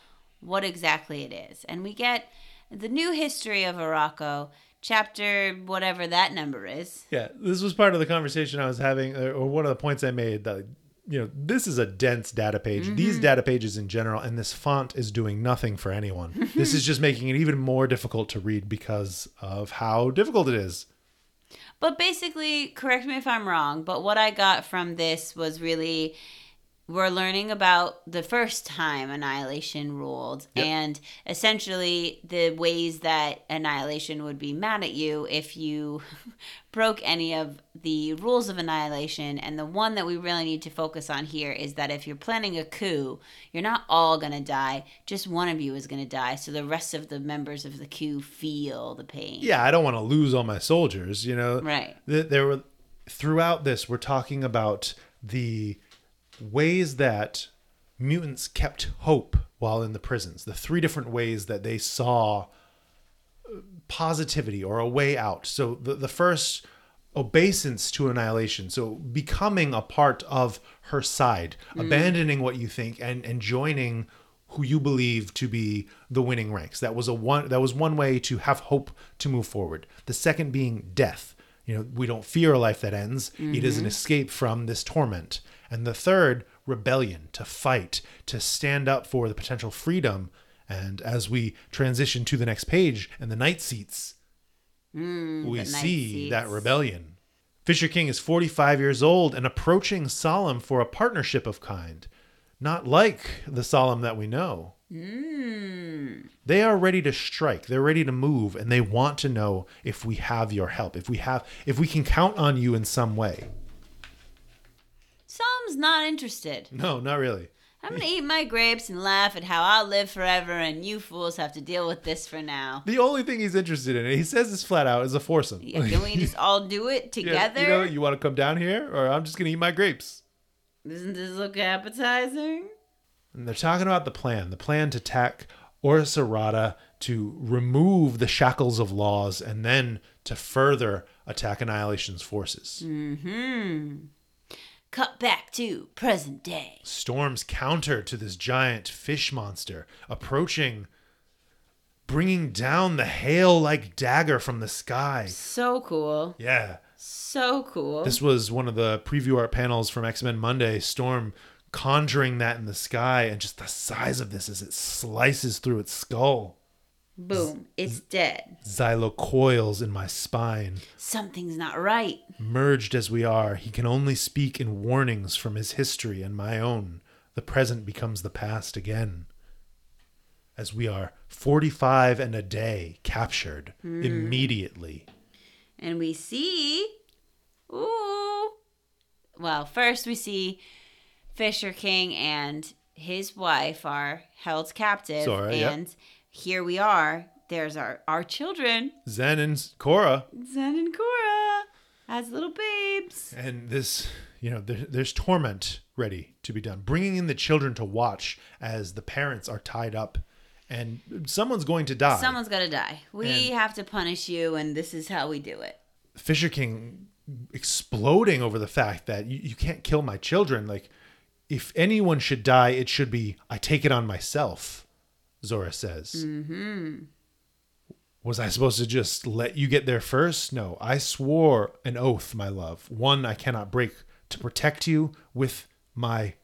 what exactly it is, and we get the new history of Arakko, chapter whatever that number is. Yeah, this was part of the conversation I was having, uh, or one of the points I made that, you know, this is a dense data page. These mm-hmm. data pages in general, and this font is doing nothing for anyone. this is just making it even more difficult to read because of how difficult it is. But basically, correct me if I'm wrong, but what I got from this was really we're learning about the first time annihilation ruled Yep. and essentially the ways that annihilation would be mad at you if you broke any of the rules of annihilation and the one that we really need to focus on here is that if you're planning a coup you're not all going to die just one of you is going to die so the rest of the members of the coup feel the pain Yeah, I don't want to lose all my soldiers, you know. Right. There were throughout this we're talking about the ways that mutants kept hope while in the prisons. The three different ways that they saw uh, positivity or a way out. So the the first obeisance to annihilation. So becoming a part of her side, abandoning what you think and and joining who you believe to be the winning ranks. That was a one that was one way to have hope to move forward. The second being death. You know, we don't fear a life that ends. It is an escape from this torment. And the third, rebellion, to fight, to stand up for the potential freedom. And as we transition to the next page and the night seats, hmm, we the night see that rebellion. Fisher King is 45 years old and approaching Solem for a partnership of kind, not like the Solem that we know. Hmm. They are ready to strike. They're ready to move, and they want to know if we have your help, if we have, if we can count on you in some way. Solem's not interested. No, not really. I'm gonna eat my grapes and laugh at how I'll live forever, and you fools have to deal with this for now. The only thing he's interested in, and he says this flat out, is a foursome. Yeah, can we just all do it Yeah, together? you know, you want to come down here, or I'm just gonna eat my grapes. Doesn't this look appetizing? And they're talking about the plan, the plan to attack Ora Serrata to remove the shackles of laws and then to further attack Annihilation's forces. Mm-hmm. Cut back to present day. Storm's counter to this giant fish monster approaching, bringing down the hail like dagger from the sky. So cool. Yeah. So cool. This was one of the preview art panels from X Men Monday. Storm conjuring that in the sky, and just the size of this as it slices through its skull. Boom. It's dead. Xilo coils in my spine. Something's not right. Merged as we are, he can only speak in warnings from his history and my own. The present becomes the past again. As we are 45 and a day captured hmm. immediately. And we see. Ooh. Well, first we see Fisher King and his wife are held captive. Zora, yep. Here we are. There's our, our children, Zen and Cora. Zen and Cora, as little babes. and this you know there, there's torment ready to be done bringing in the children to watch as the parents are tied up and someone's going to die Someone's got to die. We And- have to punish you, and this is how we do it. fisher king exploding over the fact that you, you can't kill my children like if anyone should die it should be i take it on myself zora says Was I supposed to just let you get there first? No, I swore an oath, my love, one I cannot break, to protect you with my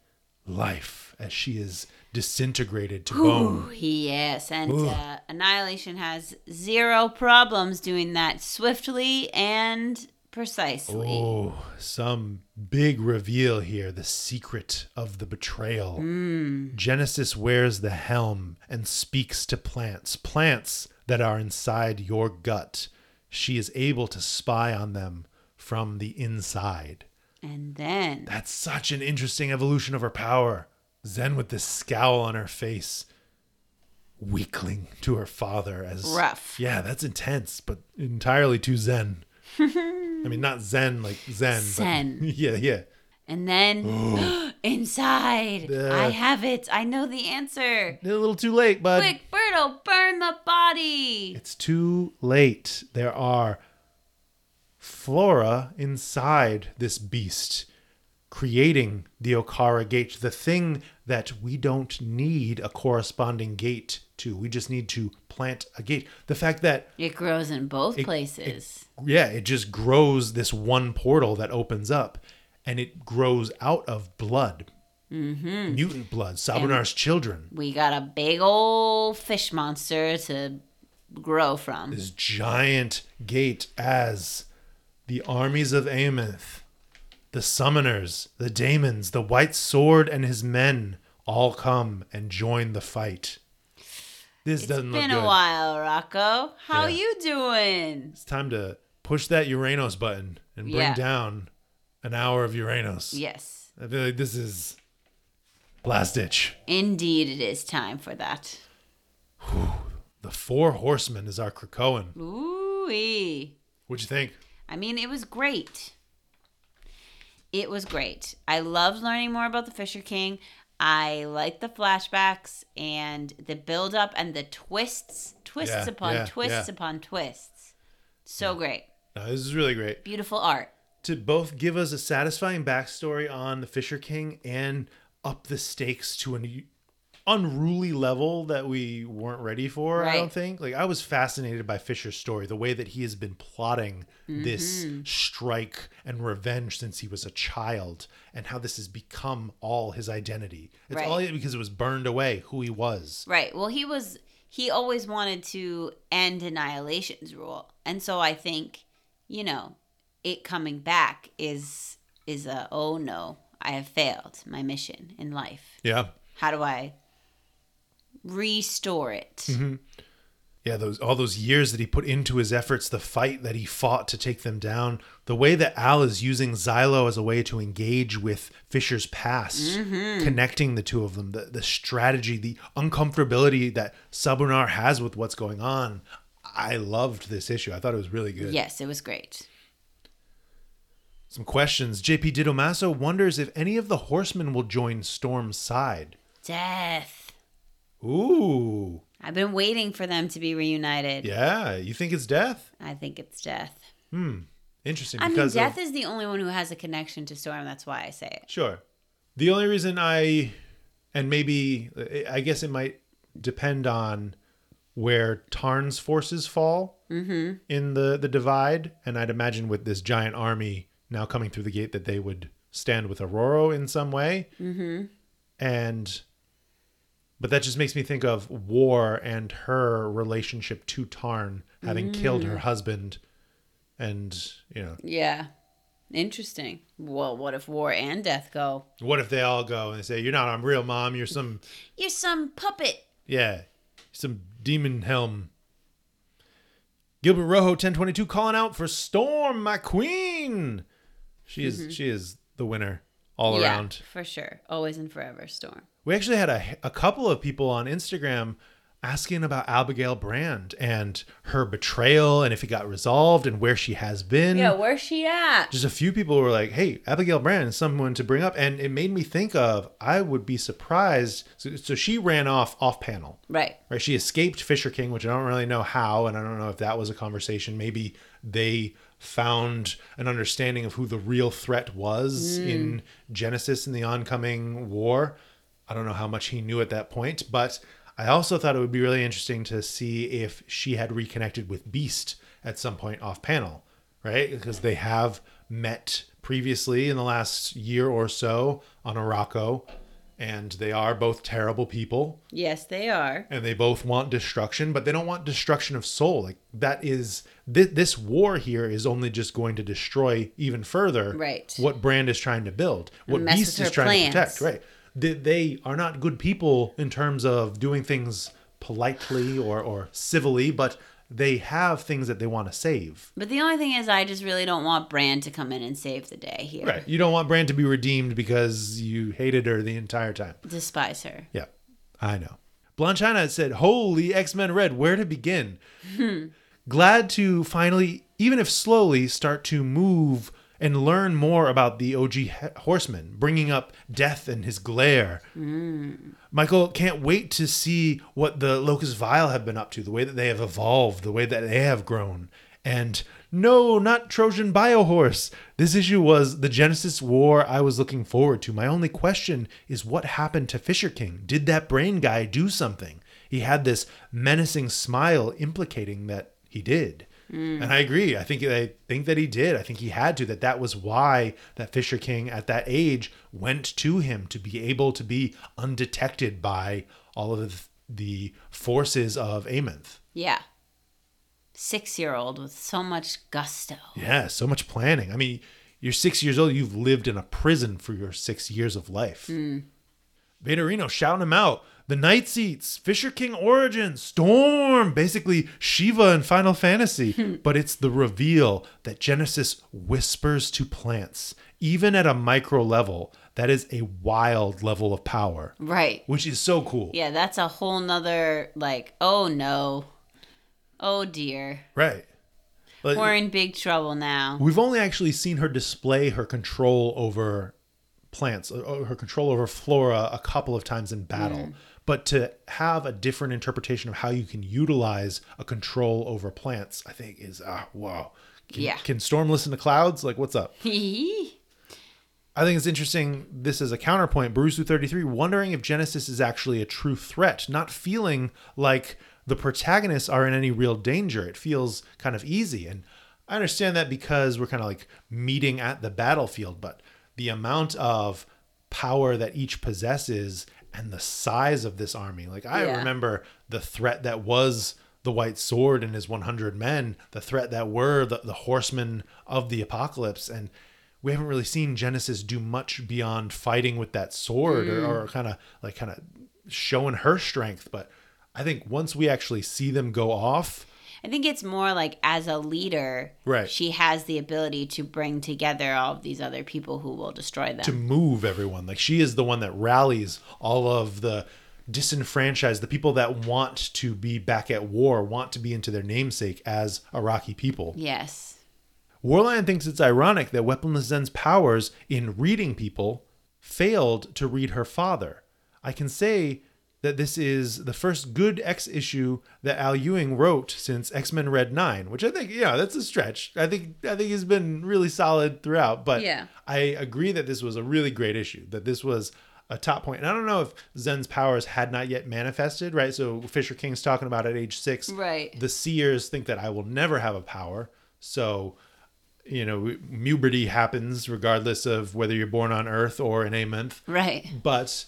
life as she is disintegrated to bone. Ooh, yes, and uh, Annihilation has zero problems doing that swiftly and precisely. Oh, some big reveal here the secret of the betrayal. Hmm. Genesis wears the helm and speaks to plants, plants that are inside your gut. She is able to spy on them from the inside. And then That's such an interesting evolution of her power. Zen with this scowl on her face, weakling to her father as Rough. Yeah, that's intense, but entirely too Zen. I mean, not Zen like Zen. Zen. But yeah, yeah. and then inside, Uh. I have it. I know the answer. A little too late, bud. Quick, Berto, burn the body. It's too late. There are flora inside this beast, creating the Okkara gate, the thing that we don't need a corresponding gate to. We just need to plant a gate. The fact that, It grows in both places. yeah, it just grows this one portal that opens up and it grows out of blood. Mm-hmm. Mutant blood, Sobunar's children. we got a big old fish monster to grow from. this giant gate as the armies of Amenth, the summoners, the daemons, the white sword, and his men all come and join the fight. This It's doesn't look been a while, Rocco. How Yeah. you doing? It's time to push that Uranus button and bring Yeah. down an hour of Uranus. Yes, I feel like this is last ditch. indeed, it is time for that. The Four Horsemen is our Krakoan. Ooh, What'd you think? I mean, it was great. It was great. I loved learning more about the Fisher King. I like the flashbacks and the build up and the twists, twists Yeah, upon yeah, twists yeah. upon twists. So great. No, this is really great. Beautiful art. to both give us a satisfying backstory on the Fisher King and up the stakes to an unruly level that we weren't ready for. I don't think. Like I was fascinated by Fisher's story, the way that he has been plotting this Mm-hmm. strike and revenge since he was a child, and how this has become all his identity. It's Right. all because it was burned away who he was. Right. Well, he was he always wanted to end Annihilation's rule, and so I think, you know, it coming back is is a oh no, I have failed my mission in life. Yeah. How do I restore it? Mm-hmm. Yeah, those all those years that he put into his efforts, the fight that he fought to take them down, the way that Al is using Xilo as a way to engage with Fisher's past, connecting the two of them, the, the strategy, the uncomfortability that Sobunar has with what's going on. I loved this issue. I thought it was really good. Yes, it was great. Some questions. JP Didomaso wonders if any of the horsemen will join Storm's side. Death. Ooh. I've been waiting for them to be reunited. Yeah. You think it's death? I think it's Death. Hmm. Interesting. I mean, because of- Death is the only one who has a connection to Storm. That's why I say it. Sure. The only reason I, and maybe, I guess it might depend on where Tarn's forces fall in the, the divide. And I'd imagine with this giant army now coming through the gate that they would stand with Ororo in some way. Mm-hmm. And, but that just makes me think of War and her relationship to Tarn having killed her husband. And, you know, Yeah. Interesting. Well, what if War and Death go? what if they all go and they say, You're not a real mom, you're some You're some puppet. Yeah, some demon helm. Gilbert Rojo, ten twenty two, calling out for Storm, my queen. She is she is the winner all Mm-hmm. yeah, around. for sure. Always and forever, Storm. We actually had a a couple of people on Instagram asking about Abigail Brand and her betrayal and if it got resolved and where she has been. Yeah, where's she at? just a few people were like, "Hey, Abigail Brand is someone to bring up," and it made me think of I would be surprised. So, so she ran off off panel, Right. right? She escaped Fisher King, which I don't really know how, and I don't know if that was a conversation. Maybe they found an understanding of who the real threat was hmm. in Genesis in the oncoming war. I don't know how much he knew at that point, but I also thought it would be really interesting to see if she had reconnected with Beast at some point off panel, right? Because they have met previously in the last year or so on Arakko, and they are both terrible people, Yes, they are. and they both want destruction, but they don't want destruction of soul. Like that is th- this war here is only just going to destroy even further Right. what Brand is trying to build, what Beast is trying to protect. Right? They, they are not good people in terms of doing things politely or or civilly, but they have things that they want to save. But the only thing is, I just really don't want Brand to come in and save the day here. Right. You don't want Brand to be redeemed because you hated her the entire time. Despise her. Yeah, I know. Blanchina said, Holy X Men Red, where to begin? Hmm. Glad to finally, even if slowly, start to move and learn more about the OG horseman, bringing up death and his glare. Mm. Michael can't wait to see what the Locust Vile have been up to, the way that they have evolved, the way that they have grown. And no, not Trojan Biohorse. This issue was the Genesis War I was looking forward to. My only question is what happened to Fisher King? Did that brain guy do something? He had this menacing smile implicating that he did. Mm. And I agree. I think I think that he did. I think he had to. That that was why that Fisher King at that age went to him to be able to be undetected by all of the forces of Amenth. Yeah. Six year old with so much gusto. Yeah, so much planning. I mean, you're six years old. You've lived in a prison for your six years of life. Mm. Vaderino shouting him out. The Night Seats, Fisher King Origins, Storm, basically Shiva in Final Fantasy. Hmm. but it's the reveal that Genesis whispers to plants, even at a micro level. That is a wild level of power, Right. which is so cool. Yeah, that's a whole nother, like, oh no. Oh dear. Right. Like, We're in big trouble now. We've only actually seen her display her control over plants, uh, uh her control over flora a couple of times in battle. Hmm. But to have a different interpretation of how you can utilize a control over plants, I think is ah wow. Can, Yeah. Can Storm listen to clouds? Like what's up? I think it's interesting. This is a counterpoint. Barusu 33 wondering if Genesis is actually a true threat, not feeling like the protagonists are in any real danger. It feels kind of easy. And I understand that because we're kind of like meeting at the battlefield, but the amount of power that each possesses and the size of this army. Like, I Yeah. remember the threat that was the White Sword and his 100 men, the threat that were the, the horsemen of the apocalypse. And we haven't really seen Genesis do much beyond fighting with that sword or, mm. or kind of like kind of showing her strength. But I think once we actually see them go off, I think it's more like as a leader, Right. she has the ability to bring together all of these other people who will destroy them. to move everyone. Like she is the one that rallies all of the disenfranchised, the people that want to be back at war, want to be into their namesake as Arakkii people. yes. Warlion thinks it's ironic that Weaponless Zsen's powers in reading people failed to read her father. I can say that this is the first good X issue that Al Ewing wrote since X Men Red Nine, which I think, yeah, that's a stretch. I think I think he's been really solid throughout. But Yeah. I agree that this was a really great issue. That this was a top point. And I don't know if Zsen's powers had not yet manifested, right? So Fisher King's talking about at age six. Right. The seers think that I will never have a power. So you know, puberty happens regardless of whether you're born on Earth or in Amenth. Right. But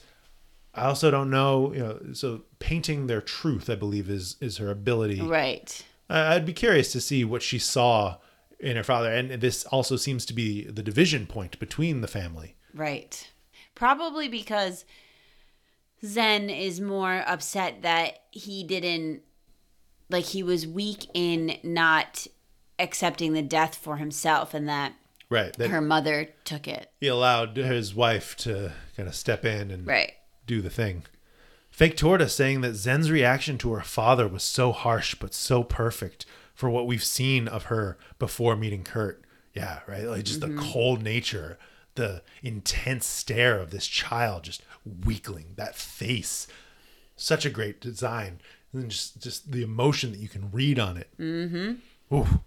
I also don't know, you know, so painting their truth, I believe, is is her ability. Right. I- I'd be curious to see what she saw in her father, and this also seems to be the division point between the family. Right. Probably because Zsen is more upset that he didn't, like, he was weak in not accepting the death for himself and that Right. That her mother took it. he allowed his wife to kind of step in and Right. Do the thing. Fake Torta saying that Zsen's reaction to her father was so harsh but so perfect for what we've seen of her before meeting Kurt. Yeah, right. Like just the cold nature, the intense stare of this child, just weakling, that face. Such a great design. And just just the emotion that you can read on it. Mm-hmm. Ooh.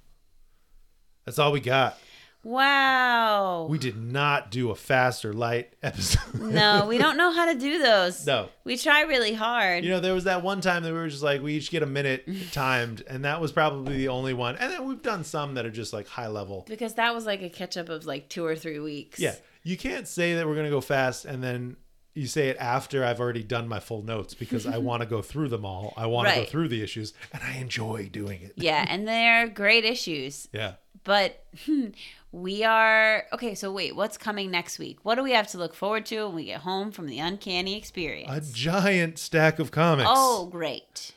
That's all we got. Wow. We did not do a fast or light episode. no, we don't know how to do those. No. We try really hard. You know, there was that one time that we were just like, we each get a minute timed, and that was probably the only one. And then we've done some that are just like high level. because that was like a catch up of like two or three weeks. Yeah. You can't say that we're going to go fast and then you say it after I've already done my full notes because I want to go through them all. I want to go through the issues and I enjoy doing it. Yeah, and they're great issues. Yeah. But hmm, we are okay. So wait, what's coming next week? What do we have to look forward to when we get home from the uncanny experience? A giant stack of comics. oh, great!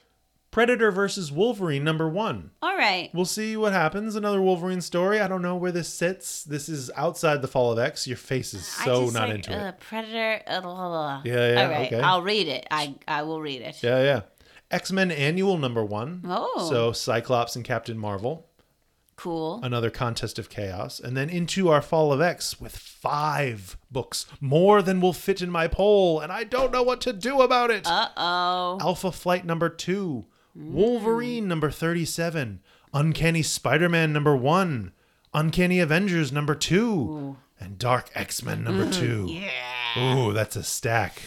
Predator versus Wolverine number one. All right. We'll see what happens. Another Wolverine story. I don't know where this sits. This is outside the Fall of X. Your face is so not into uh, it. Predator. Uh, blah, blah. Yeah, yeah, All right, okay. I'll read it. I I will read it. Yeah, yeah. X Men Annual number one. Oh. So Cyclops and Captain Marvel. Cool. Another contest of chaos. And then into our Fall of X with five books. More than will fit in my poll. And I don't know what to do about it. Uh oh. Alpha Flight number two. Wolverine number 37. Uncanny Spider Man number one. Uncanny Avengers number two. And Dark X Men number two. Yeah. Ooh, that's a stack.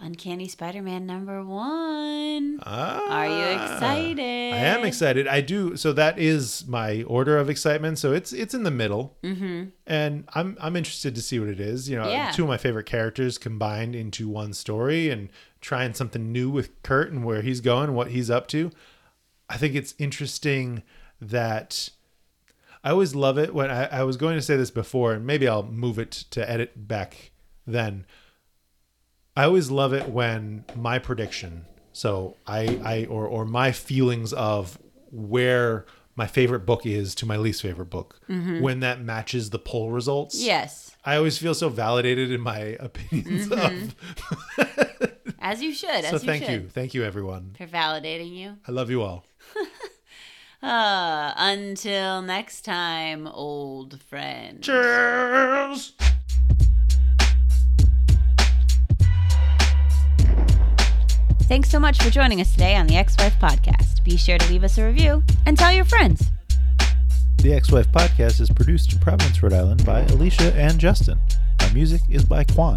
Uncanny Spider-Man number one. Ah, Are you excited? I am excited. I do. So that is my order of excitement. So it's it's in the middle, mm-hmm. and I'm I'm interested to see what it is. You know, Yeah. two of my favorite characters combined into one story, and trying something new with Kurt and where he's going, what he's up to. I think it's interesting that I always love it when I, I was going to say this before, and maybe I'll move it to edit back then. I always love it when my prediction, so I, I or or my feelings of where my favorite book is to my least favorite book, when that matches the poll results. Yes, I always feel so validated in my opinions of. as you should. As so you thank should. you, thank you, everyone. for validating you. I love you all. Uh, until next time, old friend. Cheers. Thanks so much for joining us today on the X Wife Podcast. Be sure to leave us a review and tell your friends. The X Wife podcast is produced in Providence, Rhode Island by Alicia and Justin. Our music is by Quan.